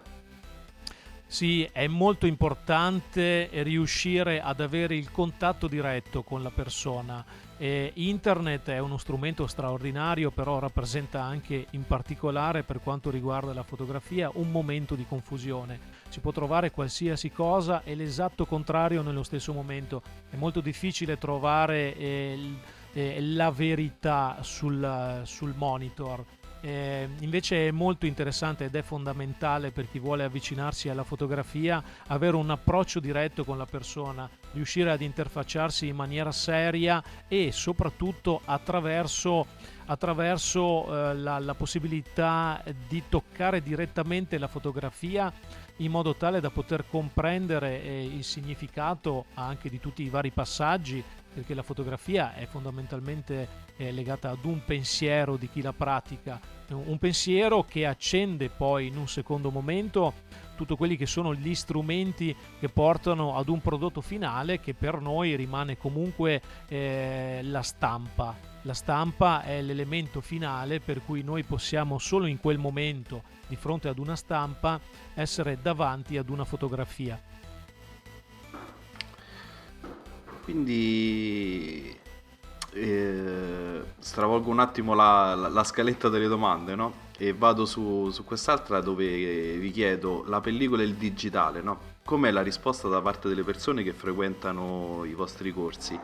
Sì, è molto importante riuscire ad avere il contatto diretto con la persona. Eh, internet è uno strumento straordinario, però rappresenta anche in particolare per quanto riguarda la fotografia un momento di confusione. Si può trovare qualsiasi cosa e l'esatto contrario nello stesso momento. È molto difficile trovare eh, eh, la verità sul, sul monitor eh, invece è molto interessante ed è fondamentale per chi vuole avvicinarsi alla fotografia avere un approccio diretto con la persona, riuscire ad interfacciarsi in maniera seria e soprattutto attraverso, attraverso eh, la, la possibilità di toccare direttamente la fotografia in modo tale da poter comprendere eh, il significato anche di tutti i vari passaggi perché la fotografia è fondamentalmente eh, legata ad un pensiero di chi la pratica, un pensiero che accende poi in un secondo momento tutti quelli che sono gli strumenti che portano ad un prodotto finale che per noi rimane comunque eh, la stampa. La stampa è l'elemento finale per cui noi possiamo solo in quel momento, di fronte ad una stampa, essere davanti ad una fotografia. Quindi eh, stravolgo un attimo la, la, la, scaletta delle domande, no? E vado su, su, quest'altra dove vi chiedo la pellicola e il digitale, no? Com'è la risposta da parte delle persone che frequentano i vostri corsi?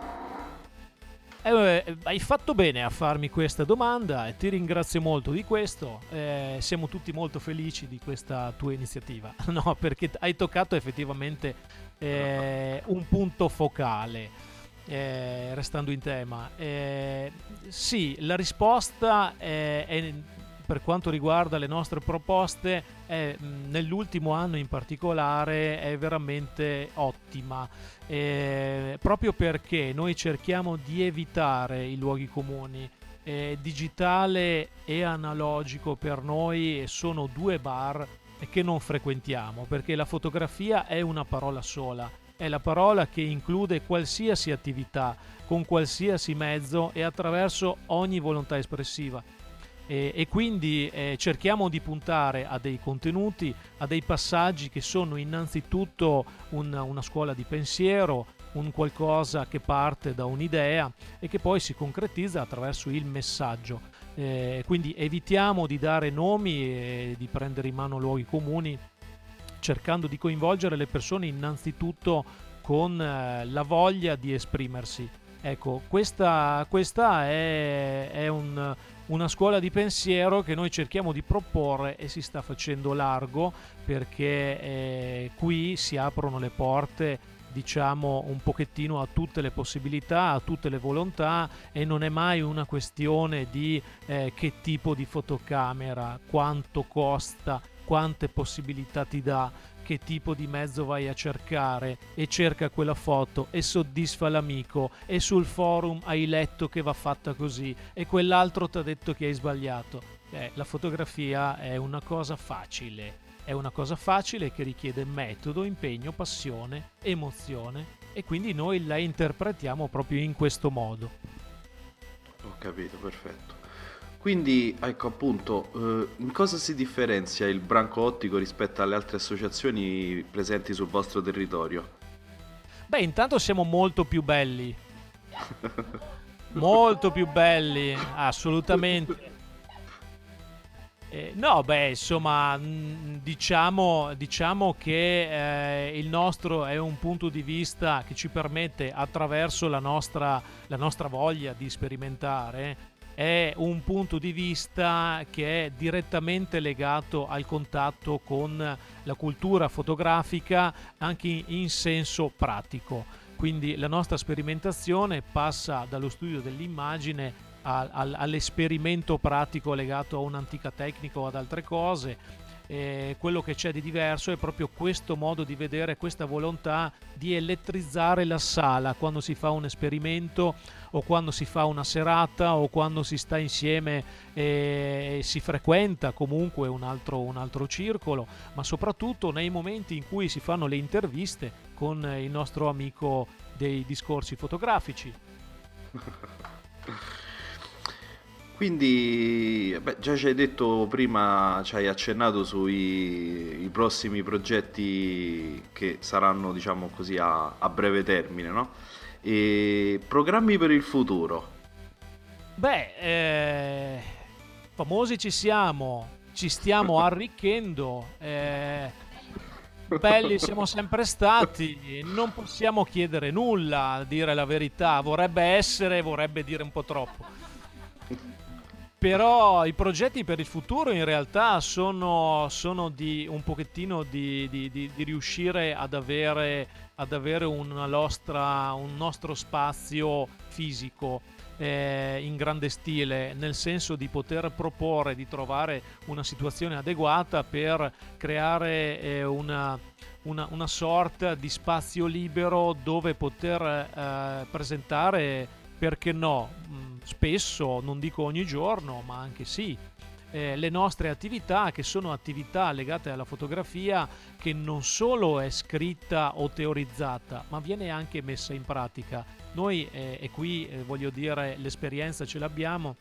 Eh, hai fatto bene a farmi questa domanda e ti ringrazio molto di questo. Eh, siamo tutti molto felici di questa tua iniziativa. No, perché hai toccato effettivamente eh, un punto focale. Eh, restando in tema, eh, sì, la risposta è, è, per quanto riguarda le nostre proposte è, nell'ultimo anno in particolare è veramente ottima, eh, proprio perché noi cerchiamo di evitare i luoghi comuni. Eh, digitale e analogico per noi sono due bar che non frequentiamo, perché la fotografia è una parola sola, è la parola che include qualsiasi attività, con qualsiasi mezzo e attraverso ogni volontà espressiva. E, e quindi eh, cerchiamo di puntare a dei contenuti, a dei passaggi che sono innanzitutto un, una scuola di pensiero, un qualcosa che parte da un'idea e che poi si concretizza attraverso il messaggio. Eh, quindi evitiamo di dare nomi e di prendere in mano luoghi comuni, cercando di coinvolgere le persone innanzitutto con eh, la voglia di esprimersi. Ecco, questa, questa è, è un, una scuola di pensiero che noi cerchiamo di proporre e si sta facendo largo perché eh, qui si aprono le porte diciamo un pochettino a tutte le possibilità, a tutte le volontà e non è mai una questione di eh, che tipo di fotocamera, quanto costa, quante possibilità ti dà, che tipo di mezzo vai a cercare e cerca quella foto e soddisfa l'amico e sul forum hai letto che va fatta così e quell'altro ti ha detto che hai sbagliato. Eh, la fotografia è una cosa facile è una cosa facile che richiede metodo, impegno, passione, emozione e quindi noi la interpretiamo proprio in questo modo. Ho capito, perfetto. Quindi, ecco appunto, eh, in cosa si differenzia il branco ottico rispetto alle altre associazioni presenti sul vostro territorio? Beh, intanto siamo molto più belli. molto più belli, assolutamente. Eh, no, beh, insomma, mm, diciamo, diciamo che eh, il nostro è un punto di vista che ci permette, attraverso la nostra, la nostra voglia di sperimentare, è un punto di vista che è direttamente legato al contatto con la cultura fotografica anche in senso pratico. Quindi la nostra sperimentazione passa dallo studio dell'immagine al, all'esperimento pratico legato a un'antica tecnica o ad altre cose. Eh, quello che c'è di diverso è proprio questo modo di vedere, questa volontà di elettrizzare la sala quando si fa un esperimento o quando si fa una serata o quando si sta insieme e si frequenta comunque un altro, un altro circolo, ma soprattutto nei momenti in cui si fanno le interviste con il nostro amico dei discorsi fotografici. Quindi, beh, già ci hai detto prima, ci hai accennato sui i prossimi progetti che saranno, diciamo così, a, a breve termine, no? E programmi per il futuro. Beh, eh, famosi ci siamo, ci stiamo arricchendo. Eh, belli siamo sempre stati, non possiamo chiedere nulla, a dire la verità. Vorrebbe essere, vorrebbe dire un po' troppo. Però i progetti per il futuro in realtà sono, sono di un pochettino di, di, di, di riuscire ad avere, ad avere nostra, un nostro spazio fisico eh, in grande stile, nel senso di poter proporre, di trovare una situazione adeguata per creare eh, una, una, una, sorta di spazio libero dove poter eh, presentare, perché no, mm, spesso, non dico ogni giorno, ma anche sì, eh, le nostre attività, che sono attività legate alla fotografia, che non solo è scritta o teorizzata, ma viene anche messa in pratica. Noi, eh, e qui eh, voglio dire, l'esperienza ce l'abbiamo,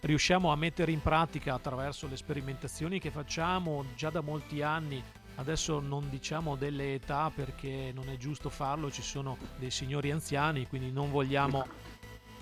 riusciamo a mettere in pratica attraverso le sperimentazioni che facciamo già da molti anni. Adesso non diciamo delle età perché non è giusto farlo, ci sono dei signori anziani, quindi non vogliamo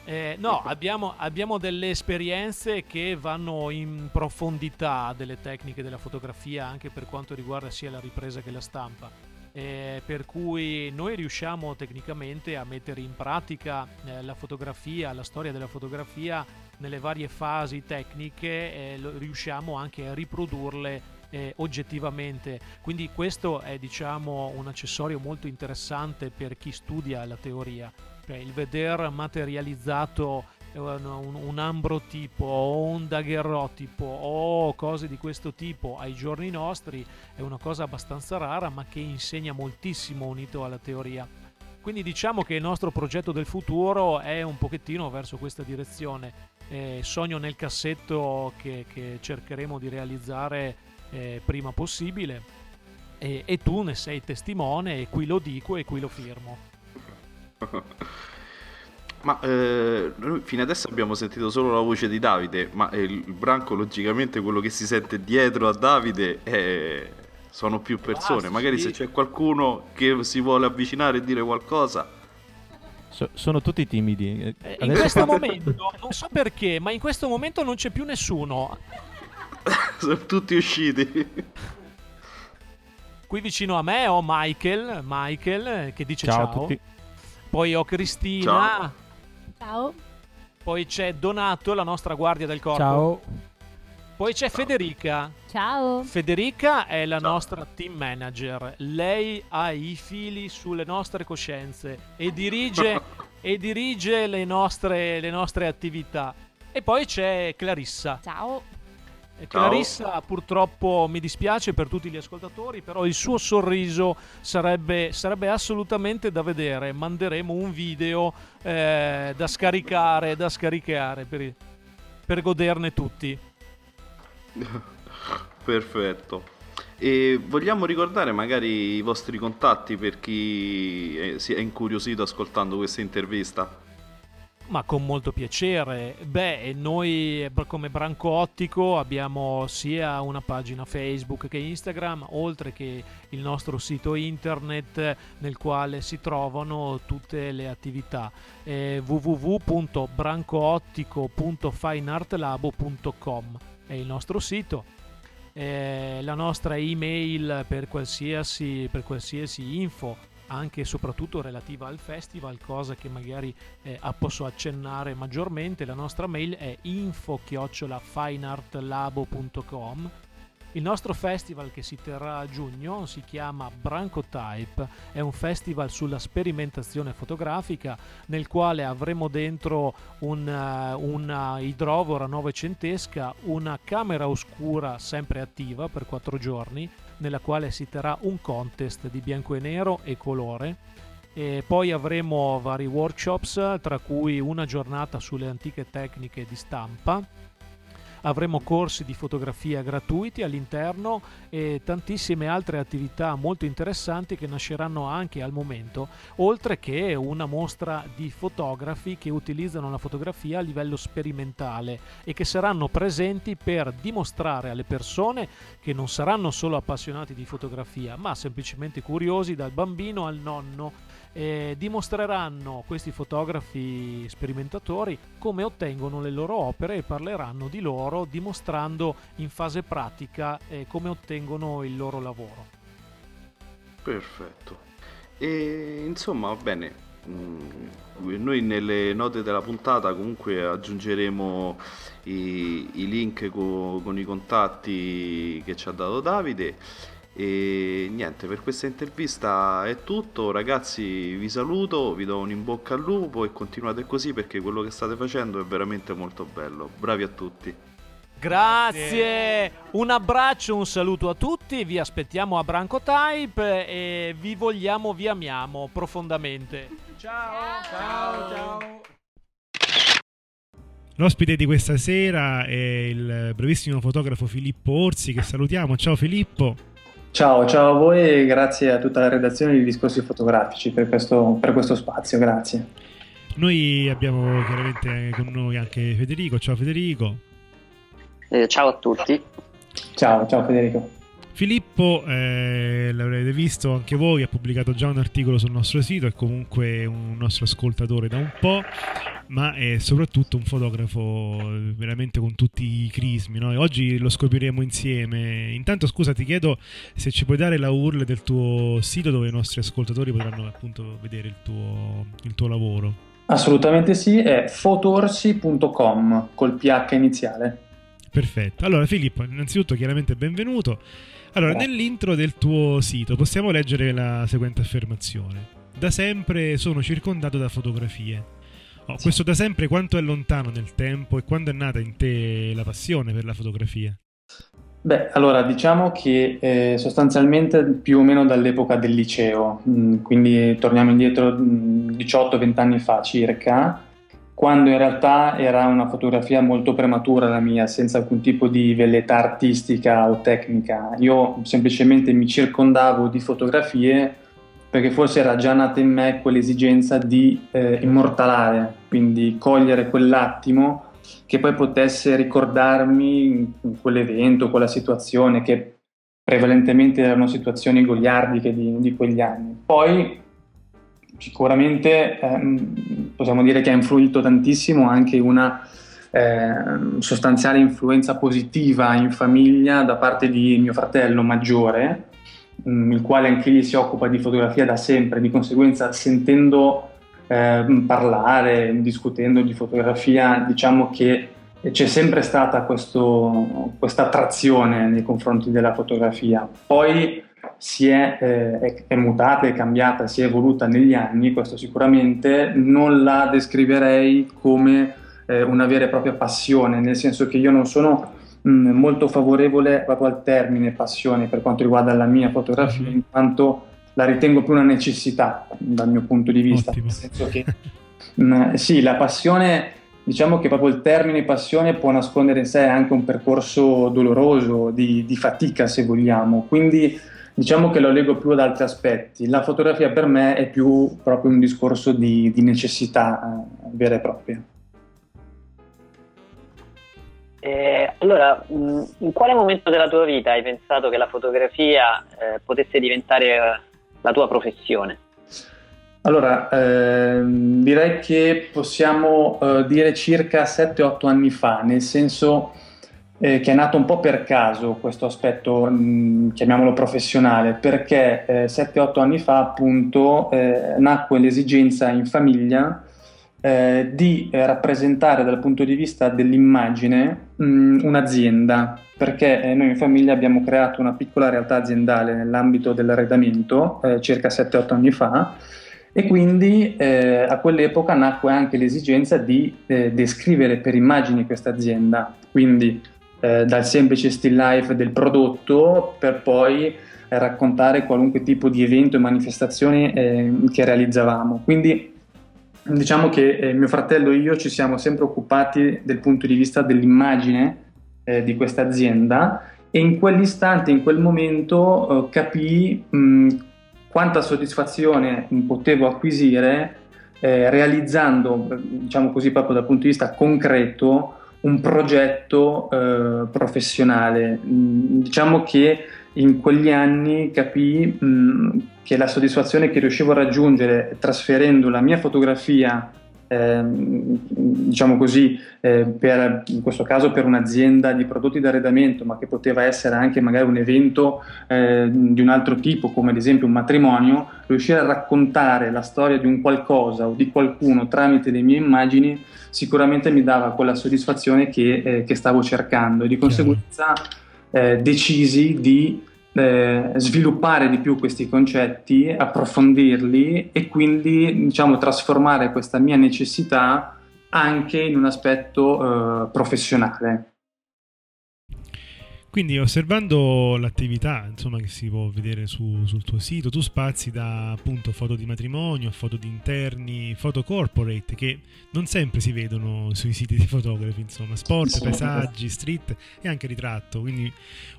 eh, no, abbiamo, abbiamo, delle esperienze che vanno in profondità delle tecniche della fotografia anche per quanto riguarda sia la ripresa che la stampa. Eh, per cui noi riusciamo tecnicamente a mettere in pratica eh, la fotografia, la storia della fotografia nelle varie fasi tecniche, e riusciamo anche a riprodurle eh, oggettivamente. Quindi questo è diciamo un accessorio molto interessante per chi studia la teoria cioè il veder materializzato un, un, un ambrotipo o un daguerrotipo o cose di questo tipo ai giorni nostri è una cosa abbastanza rara ma che insegna moltissimo unito alla teoria. Quindi diciamo che il nostro progetto del futuro è un pochettino verso questa direzione. Eh, sogno nel cassetto che, che cercheremo di realizzare eh, prima possibile e, e tu ne sei testimone e qui lo dico e qui lo firmo. Ma eh, noi fino adesso abbiamo sentito solo la voce di Davide, ma il branco logicamente quello che si sente dietro a Davide è... sono più persone. Ah, Magari sì. se c'è qualcuno che si vuole avvicinare e dire qualcosa. So, sono tutti timidi. Eh, adesso... In questo momento, non so perché, ma in questo momento non c'è più nessuno. sono tutti usciti. Qui vicino a me ho Michael, Michael che dice ciao. ciao. a tutti. Poi ho Cristina. Ciao. ciao. Poi c'è Donato, la nostra guardia del corpo. Ciao. Poi c'è ciao. Federica. Ciao. Federica è la ciao. nostra team manager. Lei ha i fili sulle nostre coscienze e dirige, e dirige le, nostre, le nostre attività. E poi c'è Clarissa. Ciao. Clarissa purtroppo mi dispiace per tutti gli ascoltatori, però il suo sorriso sarebbe, sarebbe assolutamente da vedere. Manderemo un video eh, da scaricare, da scaricare per, per goderne tutti. Perfetto. E vogliamo ricordare magari i vostri contatti per chi è, si è incuriosito ascoltando questa intervista? Ma con molto piacere. Beh, noi come Branco Ottico abbiamo sia una pagina Facebook che Instagram, oltre che il nostro sito internet nel quale si trovano tutte le attività. Eh, www.brancoottico.fineartlabo.com è il nostro sito. Eh, la nostra email per qualsiasi, per qualsiasi info anche e soprattutto relativa al festival, cosa che magari eh, posso accennare maggiormente. La nostra mail è info-fineartlabo.com il nostro festival che si terrà a giugno si chiama Branco Type, è un festival sulla sperimentazione fotografica nel quale avremo dentro una, una idrovora novecentesca, una camera oscura sempre attiva per quattro giorni, nella quale si terrà un contest di bianco e nero e colore. E poi avremo vari workshops, tra cui una giornata sulle antiche tecniche di stampa avremo corsi di fotografia gratuiti all'interno e tantissime altre attività molto interessanti che nasceranno anche al momento, oltre che una mostra di fotografi che utilizzano la fotografia a livello sperimentale e che saranno presenti per dimostrare alle persone che non saranno solo appassionati di fotografia, ma semplicemente curiosi dal bambino al nonno eh, dimostreranno questi fotografi sperimentatori come ottengono le loro opere e parleranno di loro dimostrando in fase pratica eh, come ottengono il loro lavoro. Perfetto. E insomma, va bene. Mm, noi nelle note della puntata comunque aggiungeremo i, i link co, con i contatti che ci ha dato Davide e niente, per questa intervista è tutto, ragazzi. Vi saluto, vi do un in bocca al lupo e continuate così perché quello che state facendo è veramente molto bello. Bravi a tutti. Grazie, un abbraccio, un saluto a tutti, vi aspettiamo a Branco Type e vi vogliamo, vi amiamo profondamente. Ciao, ciao, ciao. L'ospite di questa sera è il brevissimo fotografo Filippo Orsi che salutiamo. Ciao Filippo. Ciao, ciao a voi e grazie a tutta la redazione di Discorsi Fotografici per questo, per questo spazio, grazie. Noi abbiamo chiaramente con noi anche Federico, ciao Federico. Eh, ciao a tutti. Ciao, ciao Federico. Filippo, eh, l'avrete visto anche voi, ha pubblicato già un articolo sul nostro sito, è comunque un nostro ascoltatore da un po', ma è soprattutto un fotografo veramente con tutti i crismi. No? oggi lo scopriremo insieme. Intanto, scusa, ti chiedo se ci puoi dare la URL del tuo sito dove i nostri ascoltatori potranno appunto vedere il tuo, il tuo lavoro. Assolutamente sì, è fotorsi.com col PH iniziale. Perfetto. Allora, Filippo, innanzitutto chiaramente benvenuto. Allora, Grazie. nell'intro del tuo sito possiamo leggere la seguente affermazione. Da sempre sono circondato da fotografie. Oh, sì. Questo da sempre quanto è lontano nel tempo e quando è nata in te la passione per la fotografia? Beh, allora diciamo che eh, sostanzialmente più o meno dall'epoca del liceo, mh, mm, quindi torniamo indietro 18-20 mm, anni fa circa, quando in realtà era una fotografia molto prematura la mia, senza alcun tipo di velleità artistica o tecnica. Io semplicemente mi circondavo di fotografie perché forse era già nata in me quell'esigenza di eh, immortalare, quindi cogliere quell'attimo che poi potesse ricordarmi quell'evento, quella situazione che prevalentemente erano situazioni goliardiche di, di quegli anni. Poi sicuramente ehm, possiamo dire che ha influito tantissimo anche una eh, sostanziale influenza positiva in famiglia da parte di mio fratello maggiore, mh, mm, il quale anche egli si occupa di fotografia da sempre, di conseguenza sentendo eh, parlare, discutendo di fotografia, diciamo che c'è sempre stata questa attrazione nei confronti della fotografia. Poi si è, eh, è, è, mutata, è cambiata, si è evoluta negli anni, questo sicuramente, non la descriverei come eh, una vera e propria passione, nel senso che io non sono mh, molto favorevole proprio al termine passione per quanto riguarda la mia fotografia, mm-hmm. in quanto la ritengo più una necessità dal mio punto di vista, Ottimo. nel senso che mh, sì, la passione diciamo che proprio il termine passione può nascondere in sé anche un percorso doloroso, di, di fatica se vogliamo, quindi Diciamo che lo leggo più ad altri aspetti. La fotografia per me è più proprio un discorso di, di necessità eh, vera e propria. Eh, allora, in quale momento della tua vita hai pensato che la fotografia eh, potesse diventare eh, la tua professione? Allora, ehm, direi che possiamo eh, dire circa 7-8 anni fa, nel senso eh, che è nato un po' per caso questo aspetto, mh, mm, chiamiamolo professionale, perché eh, 7-8 anni fa appunto eh, nacque l'esigenza in famiglia eh, di eh, rappresentare dal punto di vista dell'immagine mh, mm, un'azienda, perché eh, noi in famiglia abbiamo creato una piccola realtà aziendale nell'ambito dell'arredamento circa 7-8 anni fa. E quindi eh, a quell'epoca nacque anche l'esigenza di eh, descrivere per immagini questa azienda, quindi eh, dal semplice still life del prodotto per poi raccontare qualunque tipo di evento e manifestazione eh, che realizzavamo. Quindi diciamo che eh, mio fratello e io ci siamo sempre occupati del punto di vista dell'immagine eh, di questa azienda e in quell'istante, in quel momento, eh, capii mh, quanta soddisfazione potevo acquisire eh, realizzando, diciamo così, proprio dal punto di vista concreto, un progetto eh, professionale. Mm, diciamo che in quegli anni capii mh, che la soddisfazione che riuscivo a raggiungere trasferendo la mia fotografia Ehm, diciamo così, eh, per, in questo caso per un'azienda di prodotti d'arredamento, ma che poteva essere anche magari un evento eh, di un altro tipo, come ad esempio un matrimonio, riuscire a raccontare la storia di un qualcosa o di qualcuno tramite le mie immagini sicuramente mi dava quella soddisfazione che, eh, che stavo cercando. E di conseguenza eh, decisi di eh, sviluppare di più questi concetti, approfondirli e quindi diciamo trasformare questa mia necessità anche in un aspetto eh, professionale. Quindi osservando l'attività insomma, che si può vedere su, sul tuo sito, tu spazi da appunto foto di matrimonio, foto di interni, foto corporate che non sempre si vedono sui siti di fotografi, insomma, sport, paesaggi, street e anche ritratto, quindi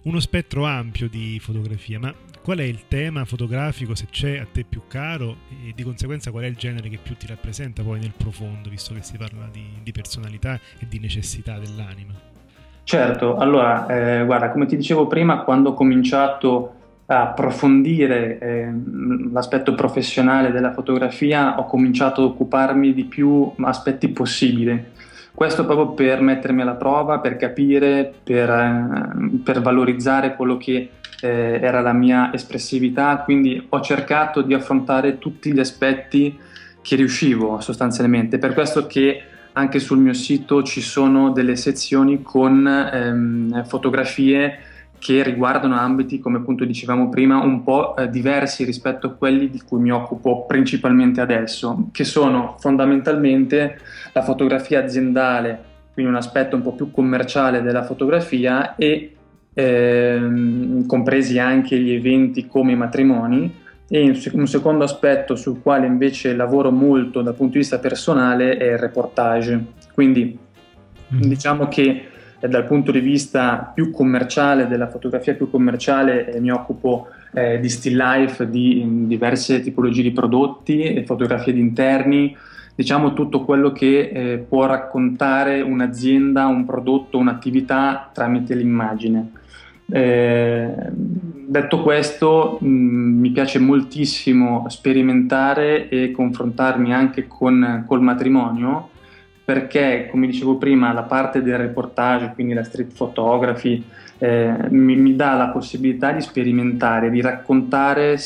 uno spettro ampio di fotografia. Ma qual è il tema fotografico, se c'è a te più caro e di conseguenza qual è il genere che più ti rappresenta poi nel profondo, visto che si parla di, di personalità e di necessità dell'anima? Certo, allora, eh, guarda, come ti dicevo prima, quando ho cominciato a approfondire eh, l'aspetto professionale della fotografia, ho cominciato ad occuparmi di più aspetti possibili. Questo proprio per mettermi alla prova, per capire, per, eh, per valorizzare quello che eh, era la mia espressività, quindi ho cercato di affrontare tutti gli aspetti che riuscivo sostanzialmente. Per questo che anche sul mio sito ci sono delle sezioni con ehm, fotografie che riguardano ambiti, come appunto dicevamo prima, un po' eh, diversi rispetto a quelli di cui mi occupo principalmente adesso, che sono fondamentalmente la fotografia aziendale, quindi un aspetto un po' più commerciale della fotografia e ehm, compresi anche gli eventi come i matrimoni, e un secondo aspetto sul quale invece lavoro molto dal punto di vista personale è il reportage. Quindi mm. diciamo che eh, dal punto di vista più commerciale, della fotografia più commerciale, eh, mi occupo eh, di still life, di diverse tipologie di prodotti, fotografie di interni, diciamo tutto quello che eh, può raccontare un'azienda, un prodotto, un'attività tramite l'immagine. Eh, detto questo, mh, mi piace moltissimo sperimentare e confrontarmi anche con col matrimonio perché, come dicevo prima, la parte del reportage, quindi la street photography, eh, mi, mi, dà la possibilità di sperimentare, di raccontare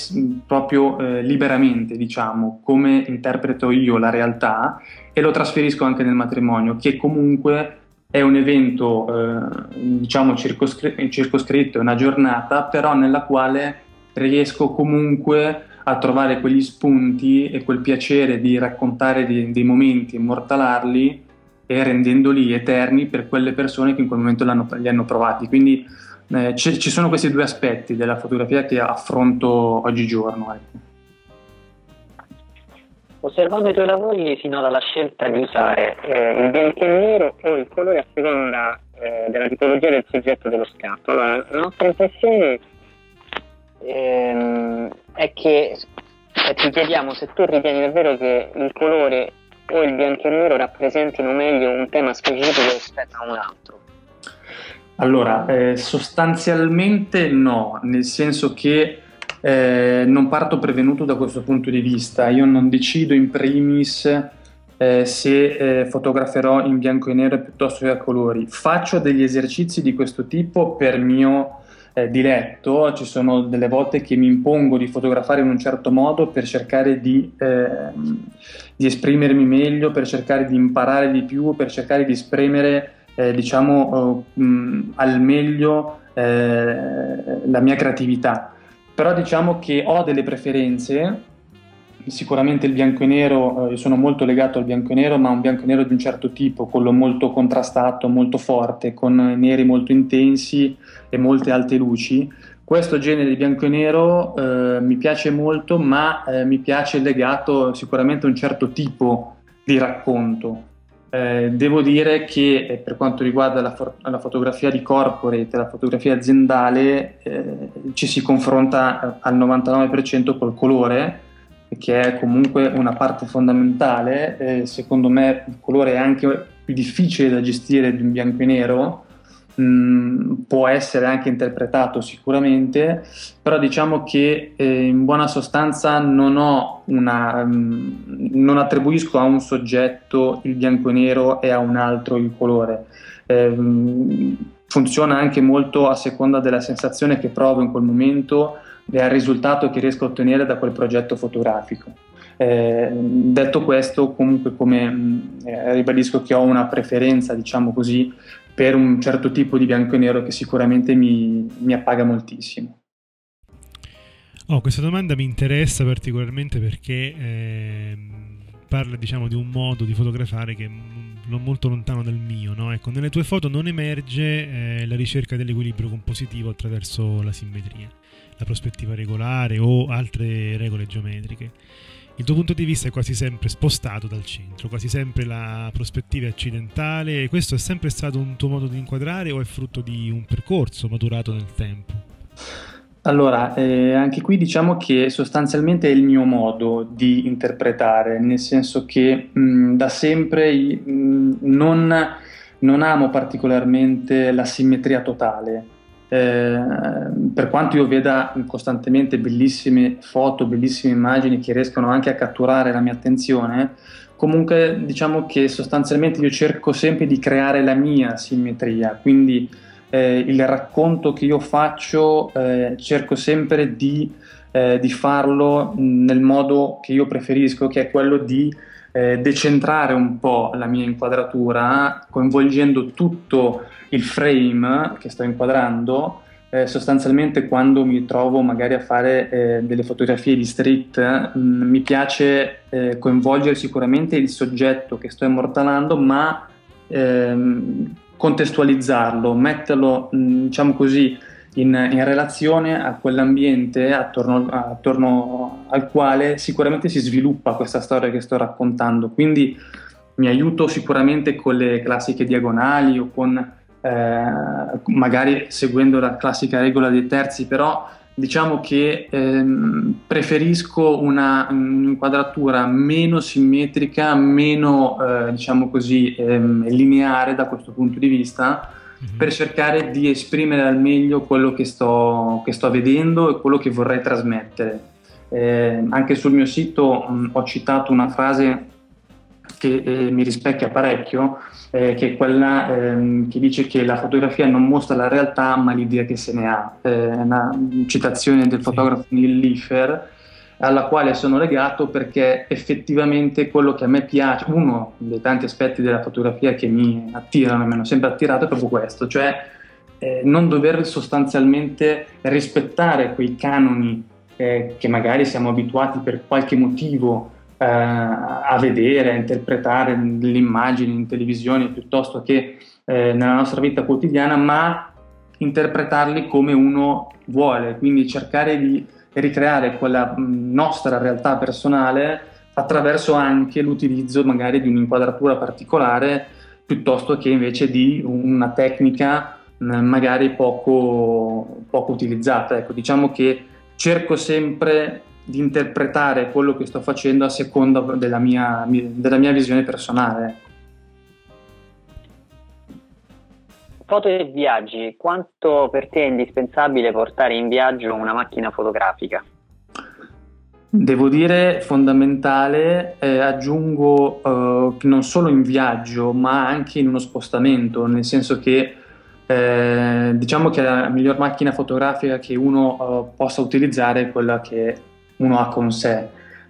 proprio eh, liberamente, diciamo, come interpreto io la realtà e lo trasferisco anche nel matrimonio, che comunque è un evento eh, diciamo circoscr- circoscritto, è una giornata, però nella quale riesco comunque a trovare quegli spunti e quel piacere di raccontare dei, dei momenti, immortalarli e rendendoli eterni per quelle persone che in quel momento li hanno provati. Quindi eh, c- ci sono questi due aspetti della fotografia che affronto oggigiorno. Ecco. Osservando i tuoi lavori finora la scelta di usare eh, il bianco e nero o il colore a seconda eh, della tipologia del soggetto dello scatto. Allora, la nostra impressione ehm, è che eh, ti chiediamo se tu ritieni davvero che il colore o il bianco e nero rappresentino meglio un tema specifico rispetto a un altro. Allora, eh, sostanzialmente no, nel senso che eh, non parto prevenuto da questo punto di vista, io non decido in primis eh, se eh, fotograferò in bianco e nero piuttosto che a colori. Faccio degli esercizi di questo tipo per mio eh, diletto, ci sono delle volte che mi impongo di fotografare in un certo modo per cercare di, ehm, di esprimermi meglio, per cercare di imparare di più, per cercare di esprimere eh, diciamo oh, mh, al meglio eh, la mia creatività però diciamo che ho delle preferenze, sicuramente il bianco e nero, eh, sono molto legato al bianco e nero, ma un bianco e nero di un certo tipo, quello molto contrastato, molto forte, con neri molto intensi e molte alte luci. Questo genere di bianco e nero eh, mi piace molto, ma eh, mi piace legato sicuramente a un certo tipo di racconto. Eh, devo dire che eh, per quanto riguarda la, for- la, fotografia di corporate la fotografia aziendale eh, ci si confronta eh, al 99% col colore, che è comunque una parte fondamentale. Eh, secondo me il colore è anche più difficile da gestire di un bianco e nero, Può essere anche interpretato sicuramente, però diciamo che eh, in buona sostanza non, una, um, non attribuisco a un soggetto il bianco e nero e a un altro il colore. Eh, funziona anche molto a seconda della sensazione che provo in quel momento e al risultato che riesco a ottenere da quel progetto fotografico. Eh, detto questo, comunque come eh, ribadisco che ho una preferenza, diciamo così, per un certo tipo di bianco e nero che sicuramente mi, mi appaga moltissimo. Oh, questa domanda mi interessa particolarmente perché eh, parla diciamo, di un modo di fotografare che è molto lontano dal mio. No? Ecco, nelle tue foto non emerge eh, la ricerca dell'equilibrio compositivo attraverso la simmetria, la prospettiva regolare o altre regole geometriche il tuo punto di vista è quasi sempre spostato dal centro, quasi sempre la prospettiva è accidentale. Questo è sempre stato un tuo modo di inquadrare o è frutto di un percorso maturato nel tempo? Allora, eh, anche qui diciamo che sostanzialmente è il mio modo di interpretare, nel senso che mh, da sempre mh, non, non amo particolarmente la simmetria totale eh, per quanto io veda costantemente bellissime foto, bellissime immagini che riescono anche a catturare la mia attenzione, comunque diciamo che sostanzialmente io cerco sempre di creare la mia simmetria, quindi eh, il racconto che io faccio eh, cerco sempre di, eh, di, farlo nel modo che io preferisco, che è quello di eh, decentrare un po' la mia inquadratura, coinvolgendo tutto il frame che sto inquadrando, eh, sostanzialmente quando mi trovo magari a fare eh, delle fotografie di street, mh, mm, mi piace eh, coinvolgere sicuramente il soggetto che sto immortalando, ma ehm, contestualizzarlo, metterlo, mh, mm, diciamo così, in, in, relazione a quell'ambiente attorno, attorno al quale sicuramente si sviluppa questa storia che sto raccontando. Quindi mi aiuto sicuramente con le classiche diagonali o con eh, magari seguendo la classica regola dei terzi, però diciamo che ehm, preferisco una, un'inquadratura meno simmetrica, meno eh, diciamo così ehm, lineare da questo punto di vista mm-hmm. per cercare di esprimere al meglio quello che sto, che sto vedendo e quello che vorrei trasmettere. Eh, anche sul mio sito mh, ho citato una frase che eh, mi rispecchia parecchio, eh, che è quella ehm, che dice che la fotografia non mostra la realtà ma l'idea che se ne ha. Eh, una citazione del fotografo Neil Liefer alla quale sono legato perché effettivamente quello che a me piace, uno dei tanti aspetti della fotografia che mi attirano, mi hanno sempre attirato è proprio questo, cioè eh, non dover sostanzialmente rispettare quei canoni eh, che magari siamo abituati per qualche motivo eh, a vedere, a interpretare le immagini in televisione piuttosto che eh, nella nostra vita quotidiana, ma interpretarli come uno vuole, quindi cercare di ricreare quella nostra realtà personale attraverso anche l'utilizzo magari di un'inquadratura particolare piuttosto che invece di una tecnica magari poco, poco utilizzata. Ecco, diciamo che cerco sempre di interpretare quello che sto facendo a seconda della mia, della mia visione personale. Foto e viaggi, quanto per te è indispensabile portare in viaggio una macchina fotografica? Devo dire fondamentale, eh, aggiungo eh, non solo in viaggio ma anche in uno spostamento, nel senso che eh, diciamo che la miglior macchina fotografica che uno eh, possa utilizzare è quella che uno ha con sé.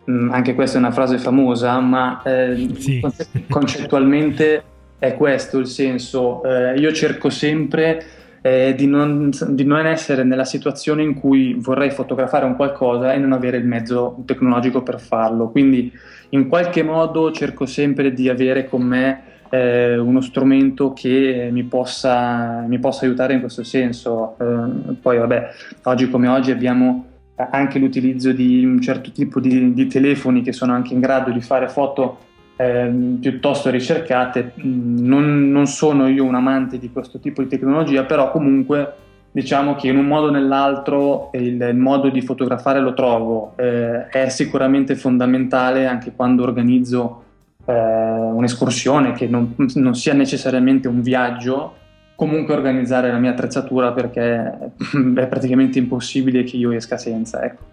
Mm, anche questa è una frase famosa, ma eh, sì. concettualmente è questo il senso. Eh, io cerco sempre eh, di, non, di, non, essere nella situazione in cui vorrei fotografare un qualcosa e non avere il mezzo tecnologico per farlo. Quindi in qualche modo cerco sempre di avere con me eh, uno strumento che mi possa, mi possa, aiutare in questo senso. Eh, poi vabbè, oggi come oggi abbiamo anche l'utilizzo di un certo tipo di, di, telefoni che sono anche in grado di fare foto ehm, piuttosto ricercate. Mm, non, non sono io un amante di questo tipo di tecnologia, però comunque diciamo che in un modo o nell'altro il, il modo di fotografare lo trovo, eh, è sicuramente fondamentale anche quando organizzo eh, un'escursione che non, non, sia necessariamente un viaggio, comunque organizzare la mia attrezzatura perché è praticamente impossibile che io esca senza. Ecco.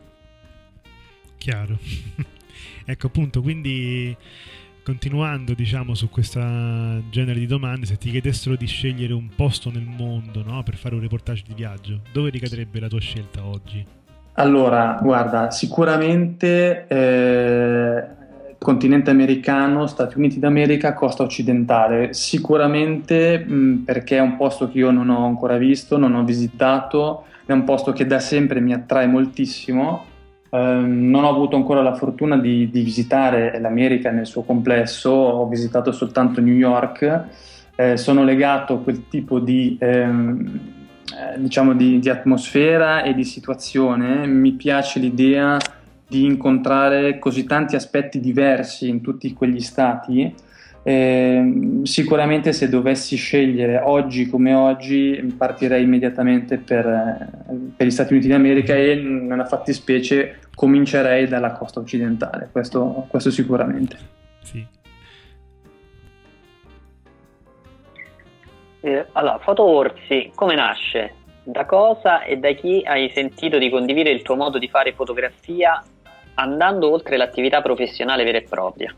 Chiaro. ecco appunto, quindi continuando diciamo su questo genere di domande, se ti chiedessero di scegliere un posto nel mondo no, per fare un reportage di viaggio, dove ricadrebbe la tua scelta oggi? Allora, guarda, sicuramente eh, continente americano, Stati Uniti d'America, costa occidentale, sicuramente mh, perché è un posto che io non ho ancora visto, non ho visitato, è un posto che da sempre mi attrae moltissimo. Ehm, non ho avuto ancora la fortuna di, di, visitare l'America nel suo complesso, ho visitato soltanto New York, eh, sono legato a quel tipo di, ehm, eh, diciamo di, di atmosfera e di situazione, mi piace l'idea di incontrare così tanti aspetti diversi in tutti quegli stati eh, sicuramente se dovessi scegliere oggi come oggi partirei immediatamente per, per, gli Stati Uniti d'America e nella fattispecie comincerei dalla costa occidentale, questo, questo sicuramente. Sì. Eh, allora, Foto Orsi, come nasce? Da cosa e da chi hai sentito di condividere il tuo modo di fare fotografia andando oltre l'attività professionale vera e propria?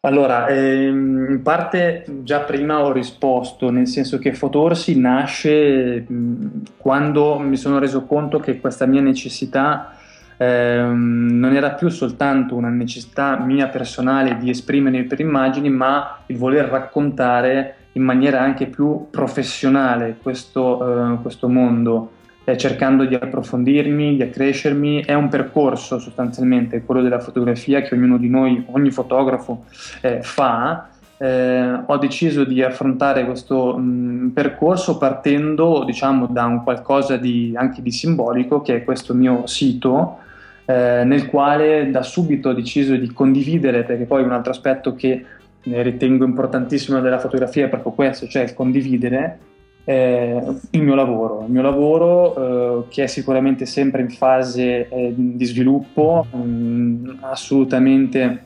Allora, ehm, in parte già prima ho risposto, nel senso che Fotorsi nasce mh, quando mi sono reso conto che questa mia necessità ehm, non era più soltanto una necessità mia personale di esprimermi per immagini, ma il voler raccontare in maniera anche più professionale questo, eh, questo mondo eh, cercando di approfondirmi, di accrescermi. È un percorso sostanzialmente, quello della fotografia che ognuno di noi, ogni fotografo eh, fa. Eh, ho deciso di affrontare questo mh, percorso partendo diciamo da un qualcosa di, anche di simbolico che è questo mio sito eh, nel quale da subito ho deciso di condividere perché poi un altro aspetto che ritengo importantissimo della fotografia è proprio questo cioè il condividere eh, il mio lavoro, il mio lavoro eh, che è sicuramente sempre in fase eh, di sviluppo, mh, mm, assolutamente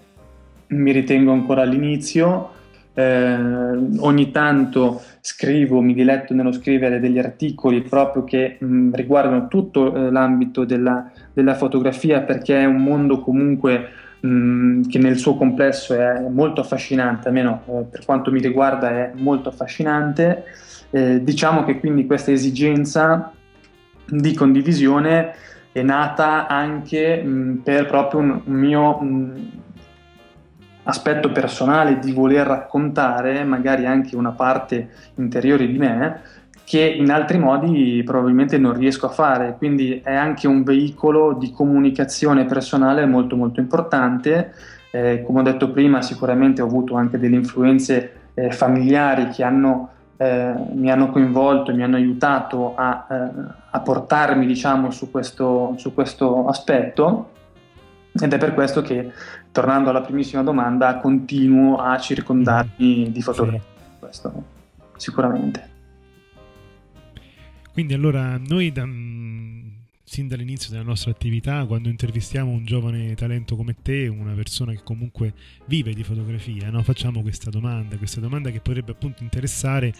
mi ritengo ancora all'inizio, eh, ogni tanto scrivo, mi diletto nello scrivere degli articoli proprio che mh, mm, riguardano tutto eh, l'ambito della, della, fotografia perché è un mondo comunque mm, che nel suo complesso è molto affascinante, almeno eh, per quanto mi riguarda è molto affascinante. Eh, diciamo che quindi questa esigenza di condivisione è nata anche mh, per proprio un, un mio mh, aspetto personale di voler raccontare magari anche una parte interiore di me che in altri modi probabilmente non riesco a fare, quindi è anche un veicolo di comunicazione personale molto molto importante. Eh, come ho detto prima, sicuramente ho avuto anche delle influenze eh, familiari che hanno eh, mi hanno coinvolto, mi hanno aiutato a, eh, a portarmi diciamo, su, questo, su questo aspetto ed è per questo che, tornando alla primissima domanda, continuo a circondarmi di fotografie. Questo sicuramente. Quindi allora noi da, sin dall'inizio della nostra attività, quando intervistiamo un giovane talento come te, una persona che comunque vive di fotografia, no? facciamo questa domanda, questa domanda che potrebbe appunto interessare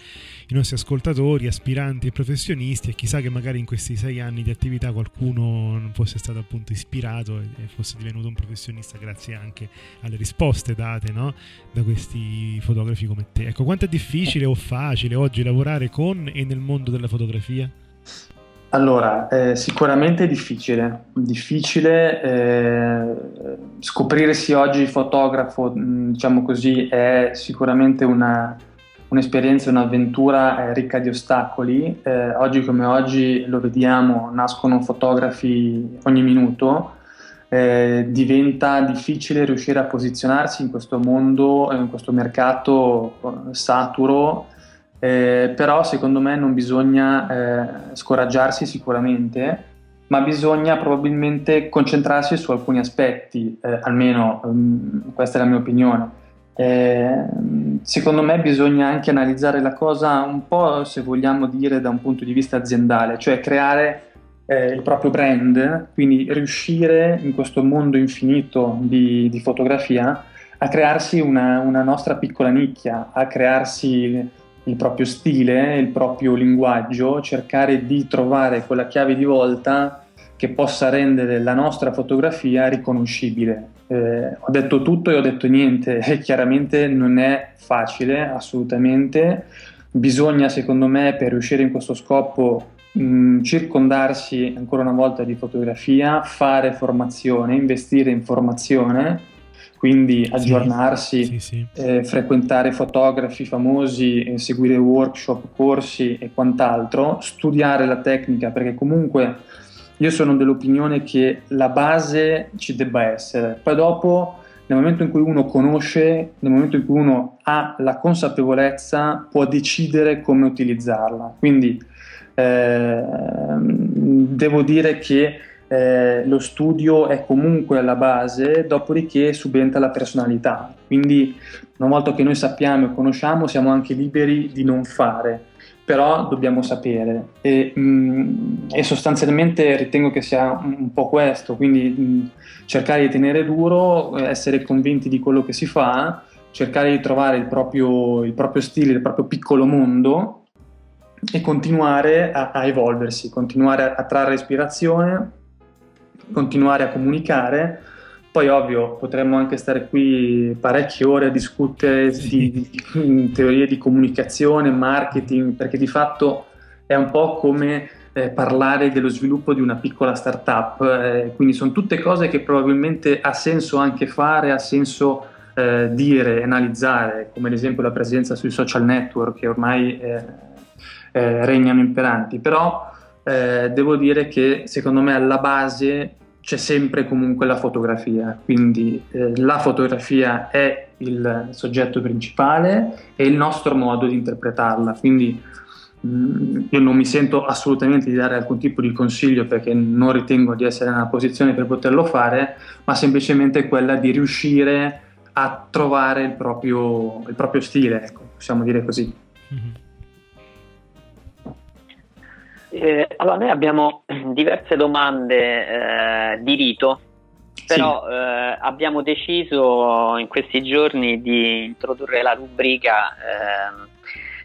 i nostri ascoltatori, aspiranti e professionisti e chissà che magari in questi sei anni di attività qualcuno fosse stato appunto ispirato e fosse divenuto un professionista grazie anche alle risposte date no? da questi fotografi come te. Ecco, quanto è difficile o facile oggi lavorare con e nel mondo della fotografia? Allora, eh, sicuramente è difficile, difficile eh, scoprirsi oggi fotografo, mm, diciamo così, è sicuramente una, un'esperienza, un'avventura eh, ricca di ostacoli. Eh, oggi come oggi lo vediamo, nascono fotografi ogni minuto, eh, diventa difficile riuscire a posizionarsi in questo mondo, in questo mercato eh, saturo eh, però secondo me non bisogna eh, scoraggiarsi sicuramente, ma bisogna probabilmente concentrarsi su alcuni aspetti, eh, almeno um, questa è la mia opinione. Eh, secondo me bisogna anche analizzare la cosa un po', se vogliamo dire, da un punto di vista aziendale, cioè creare eh, il proprio brand, quindi riuscire in questo mondo infinito di, di fotografia a crearsi una, una, nostra piccola nicchia, a crearsi il proprio stile, il proprio linguaggio, cercare di trovare quella chiave di volta che possa rendere la nostra fotografia riconoscibile. Eh, ho detto tutto e ho detto niente, e chiaramente non è facile, assolutamente. Bisogna, secondo me, per riuscire in questo scopo, mh, circondarsi ancora una volta di fotografia, fare formazione, investire in formazione quindi aggiornarsi, sì, sì, sì. Eh, frequentare fotografi famosi, eh, seguire workshop, corsi e quant'altro, studiare la tecnica perché comunque io sono dell'opinione che la base ci debba essere, poi dopo nel momento in cui uno conosce, nel momento in cui uno ha la consapevolezza, può decidere come utilizzarla. Quindi eh, devo dire che eh, lo studio è comunque alla base, dopodiché subentra la personalità. Quindi una volta che noi sappiamo e conosciamo siamo anche liberi di non fare, però dobbiamo sapere e, mh, mm, e sostanzialmente ritengo che sia un po' questo, quindi mh, cercare di tenere duro, essere convinti di quello che si fa, cercare di trovare il proprio, il proprio stile, il proprio piccolo mondo e continuare a, a evolversi, continuare a, a trarre ispirazione continuare a comunicare. Poi ovvio potremmo anche stare qui parecchie ore a discutere di, di teorie di comunicazione, marketing, perché di fatto è un po' come eh, parlare dello sviluppo di una piccola startup, eh, quindi sono tutte cose che probabilmente ha senso anche fare, ha senso eh, dire, analizzare, come ad esempio la presenza sui social network che ormai eh, eh, regnano imperanti, però eh, devo dire che secondo me alla base c'è sempre comunque la fotografia, quindi eh, la fotografia è il soggetto principale e il nostro modo di interpretarla, quindi mh, mm, io non mi sento assolutamente di dare alcun tipo di consiglio perché non ritengo di essere nella posizione per poterlo fare, ma semplicemente quella di riuscire a trovare il proprio, il proprio stile, ecco, possiamo dire così. Mm-hmm. Eh, allora, noi abbiamo diverse domande eh, di rito, però sì. eh, abbiamo deciso in questi giorni di introdurre la rubrica ehm,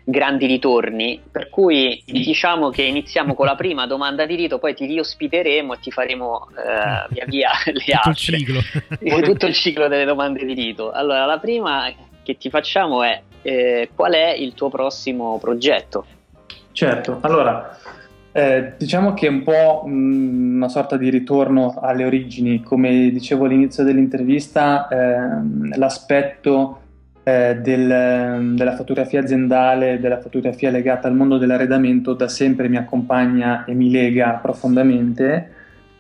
grandi ritorni, per cui sì. diciamo che iniziamo con la prima domanda di rito, poi ti riospiteremo e ti faremo eh, via via le tutto altre. Il ciclo. tutto il ciclo delle domande di rito. Allora, la prima che ti facciamo è eh, qual è il tuo prossimo progetto? Certo, allora eh, diciamo che è un po' mh, una sorta di ritorno alle origini, come dicevo all'inizio dell'intervista, eh, l'aspetto eh, del, della fotografia aziendale, della fotografia legata al mondo dell'arredamento da sempre mi accompagna e mi lega profondamente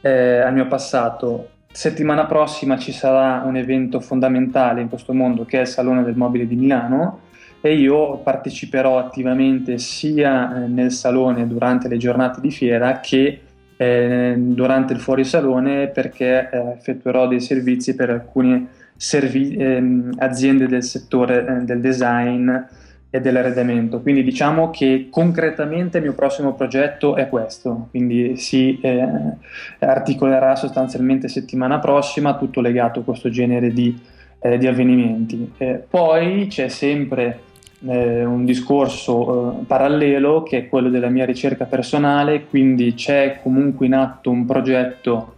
eh, al mio passato. Settimana prossima ci sarà un evento fondamentale in questo mondo che è il Salone del Mobile di Milano e io parteciperò attivamente sia eh, nel salone durante le giornate di fiera che eh, durante il fuorisalone perché eh, effettuerò dei servizi per alcune servi- ehm, aziende del settore eh, del design e dell'arredamento. Quindi diciamo che concretamente il mio prossimo progetto è questo, quindi si eh, articolerà sostanzialmente settimana prossima, tutto legato a questo genere di, eh, di avvenimenti. poi c'è sempre eh, un discorso eh, parallelo che è quello della mia ricerca personale, quindi c'è comunque in atto un progetto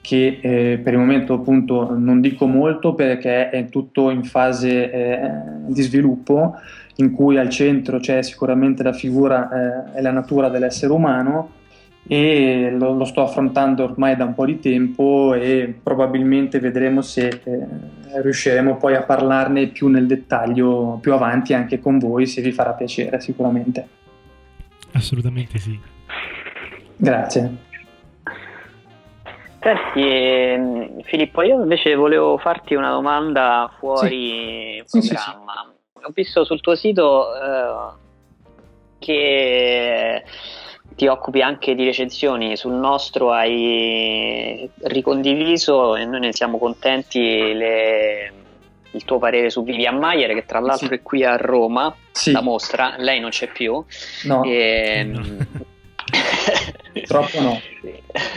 che eh, per il momento appunto non dico molto perché è tutto in fase eh, di sviluppo in cui al centro c'è sicuramente la figura eh, e la natura dell'essere umano e lo, lo, sto affrontando ormai da un po' di tempo e probabilmente vedremo se eh, riusciremo poi a parlarne più nel dettaglio più avanti anche con voi se vi farà piacere sicuramente. Assolutamente sì. Grazie. Senti, ehm, Filippo, io invece volevo farti una domanda fuori sì. programma. Sì, sì, Ho visto sul tuo sito eh, che ti occupi anche di recensioni, sul nostro hai ricondiviso e noi ne siamo contenti le, il tuo parere su Vivian Maier che tra l'altro sì. è qui a Roma, sì. la mostra, lei non c'è più. No. E, no. Purtroppo no.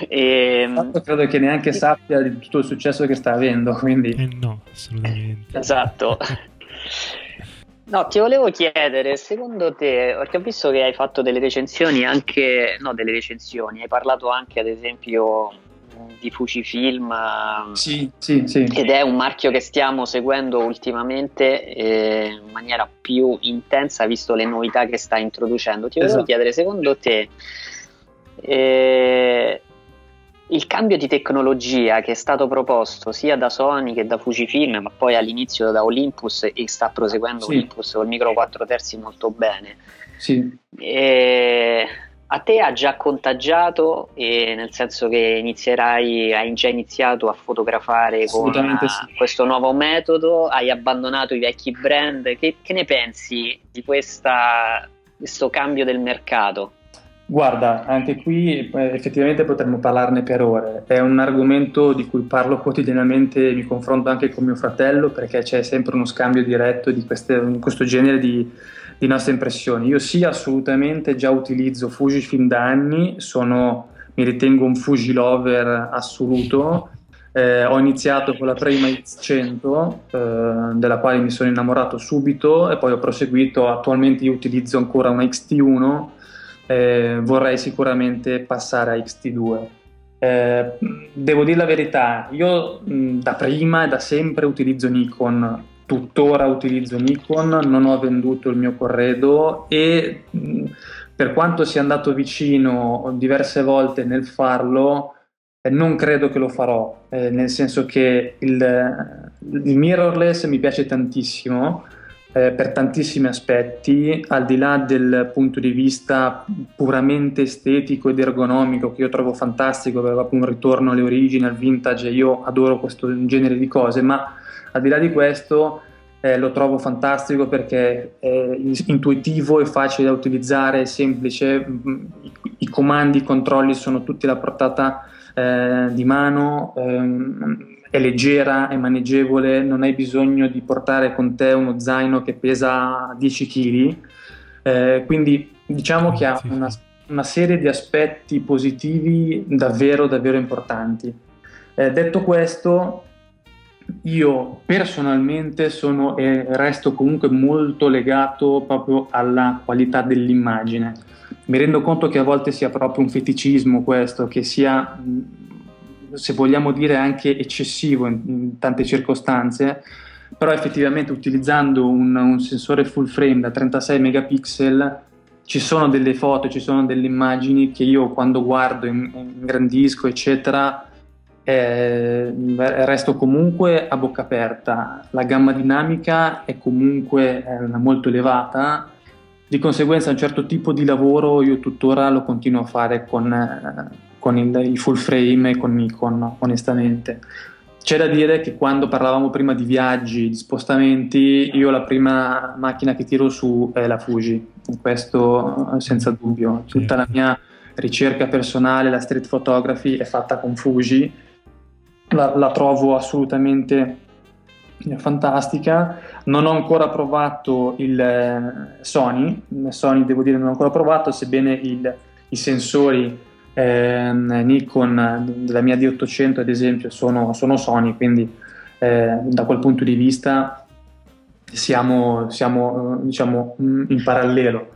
E, credo che neanche sappia di tutto il successo che sta avendo, quindi... Eh no, assolutamente. Esatto. No, ti volevo chiedere, secondo te, perché ho visto che hai fatto delle recensioni anche, no, delle recensioni, hai parlato anche ad esempio di Fujifilm sì, sì, sì. ed è un marchio che stiamo seguendo ultimamente eh, in maniera più intensa visto le novità che sta introducendo. Ti volevo esatto. chiedere, secondo te eh, il cambio di tecnologia che è stato proposto sia da Sony che da Fujifilm, ma poi all'inizio da Olympus e sta proseguendo sì. Olympus col micro 4 terzi molto bene. Sì. E a te ha già contagiato, nel senso che inizierai, hai già iniziato a fotografare con sì. questo nuovo metodo, hai abbandonato i vecchi brand. Che, che ne pensi di questa, questo cambio del mercato? Guarda, anche qui eh, effettivamente potremmo parlarne per ore. È un argomento di cui parlo quotidianamente, mi confronto anche con mio fratello perché c'è sempre uno scambio diretto di queste, questo genere di, di, nostre impressioni. Io sì, assolutamente già utilizzo Fujifilm da anni, sono, mi ritengo un Fuji lover assoluto. Eh, ho iniziato con la prima X100, eh, della quale mi sono innamorato subito e poi ho proseguito. Attualmente io utilizzo ancora una XT1 eh, vorrei sicuramente passare a XT2. Eh, devo dire la verità, io mh, da prima e da sempre utilizzo Nikon, tuttora utilizzo Nikon, non ho venduto il mio corredo e mh, per quanto sia andato vicino diverse volte nel farlo, eh, non credo che lo farò, eh, nel senso che il, il mirrorless mi piace tantissimo, eh, per tantissimi aspetti, al di là del punto di vista puramente estetico ed ergonomico che io trovo fantastico, proprio un ritorno alle origini, al vintage, io adoro questo genere di cose, ma al di là di questo eh, lo trovo fantastico perché è intuitivo e facile da utilizzare, è semplice, i, i comandi, i controlli sono tutti alla portata eh, di mano. Ehm, è leggera, è maneggevole, non hai bisogno di portare con te uno zaino che pesa 10 kg, eh, quindi diciamo che ha una, una, serie di aspetti positivi davvero, davvero importanti. Eh, detto questo, io personalmente sono e resto comunque molto legato proprio alla qualità dell'immagine. Mi rendo conto che a volte sia proprio un feticismo questo, che sia se vogliamo dire anche eccessivo in, in tante circostanze, però effettivamente utilizzando un, un, sensore full frame da 36 megapixel ci sono delle foto, ci sono delle immagini che io quando guardo, in, ingrandisco, eccetera, eh, resto comunque a bocca aperta. La gamma dinamica è comunque eh, molto elevata, di conseguenza un certo tipo di lavoro io tuttora lo continuo a fare con, eh, con il, il full frame e con Nikon, onestamente. C'è da dire che quando parlavamo prima di viaggi, di spostamenti, io la prima macchina che tiro su è la Fuji, questo senza dubbio. Tutta la mia ricerca personale, la street photography è fatta con Fuji, la, la trovo assolutamente fantastica. Non ho ancora provato il eh, Sony, Sony devo dire non ho ancora provato, sebbene il, i sensori eh, Nikon della mia D800 ad esempio sono, sono Sony, quindi eh, da quel punto di vista siamo, siamo diciamo, in parallelo.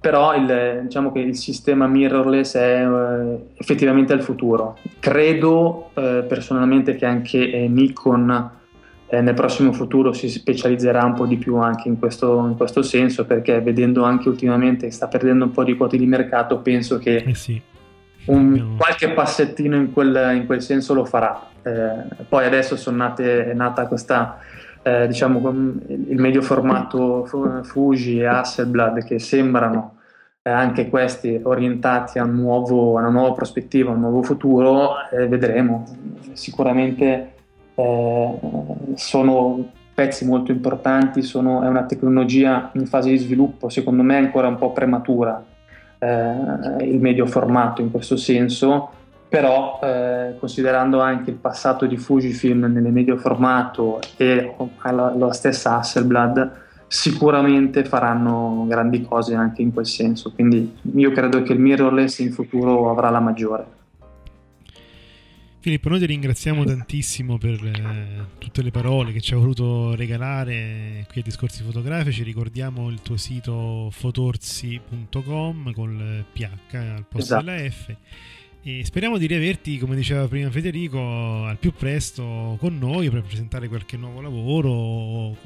Però il, diciamo che il sistema mirrorless è eh, effettivamente il futuro. Credo eh, personalmente che anche eh, Nikon eh, nel prossimo futuro si specializzerà un po' di più anche in questo, in questo senso perché vedendo anche ultimamente che sta perdendo un po' di quote di mercato penso che eh sì un, qualche passettino in quel, in quel, senso lo farà. Eh, poi adesso nate, è nata questa, eh, diciamo, il medio formato Fuji e Hasselblad che sembrano eh, anche questi orientati a, un nuovo, a, una nuova prospettiva, a un nuovo futuro, vedremo. Sicuramente eh, sono pezzi molto importanti, sono, è una tecnologia in fase di sviluppo, secondo me ancora un po' prematura eh, il medio formato in questo senso, però eh, considerando anche il passato di Fujifilm nel medio formato e la, la stessa Hasselblad, sicuramente faranno grandi cose anche in quel senso. Quindi io credo che il mirrorless in futuro avrà la maggiore. Filippo, noi ti ringraziamo tantissimo per eh, tutte le parole che ci hai voluto regalare qui a Discorsi Fotografici. Ricordiamo il tuo sito fotorsi.com col PH al posto esatto. della F e speriamo di riaverti, come diceva prima Federico, al più presto con noi per presentare qualche nuovo lavoro o,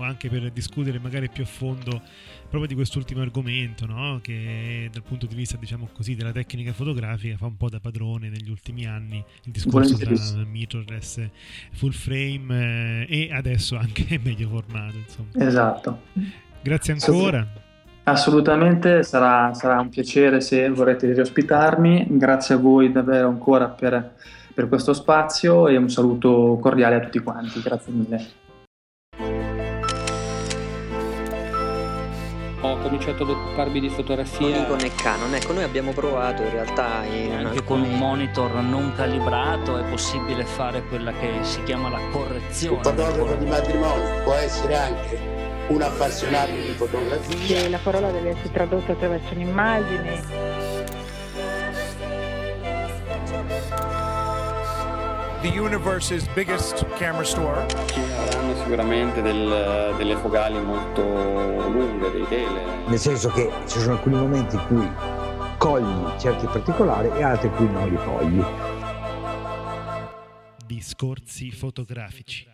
anche per discutere magari più a fondo proprio di quest'ultimo argomento, no? che dal punto di vista diciamo così, della tecnica fotografica fa un po' da padrone negli ultimi anni il discorso tra mirrorless, full frame eh, e adesso anche medio formato. Insomma. Esatto. Grazie ancora. Assolutamente, sarà, sarà, un piacere se vorrete riospitarmi. Grazie a voi davvero ancora per, per questo spazio e un saluto cordiale a tutti quanti. Grazie mille. ho cominciato ad occuparmi di fotografia con il Canon ecco noi abbiamo provato in realtà in anche con un monitor non calibrato è possibile fare quella che si chiama la correzione un fotografo di matrimonio può essere anche un appassionato di fotografia. Che la parola deve essere tradotta attraverso un'immagine. The universe's biggest camera store. Ci avranno sicuramente del, delle focali molto lunghe, dei tele. Nel senso che ci sono alcuni momenti in cui cogli certi particolari e altri in cui non li cogli. Discorsi fotografici.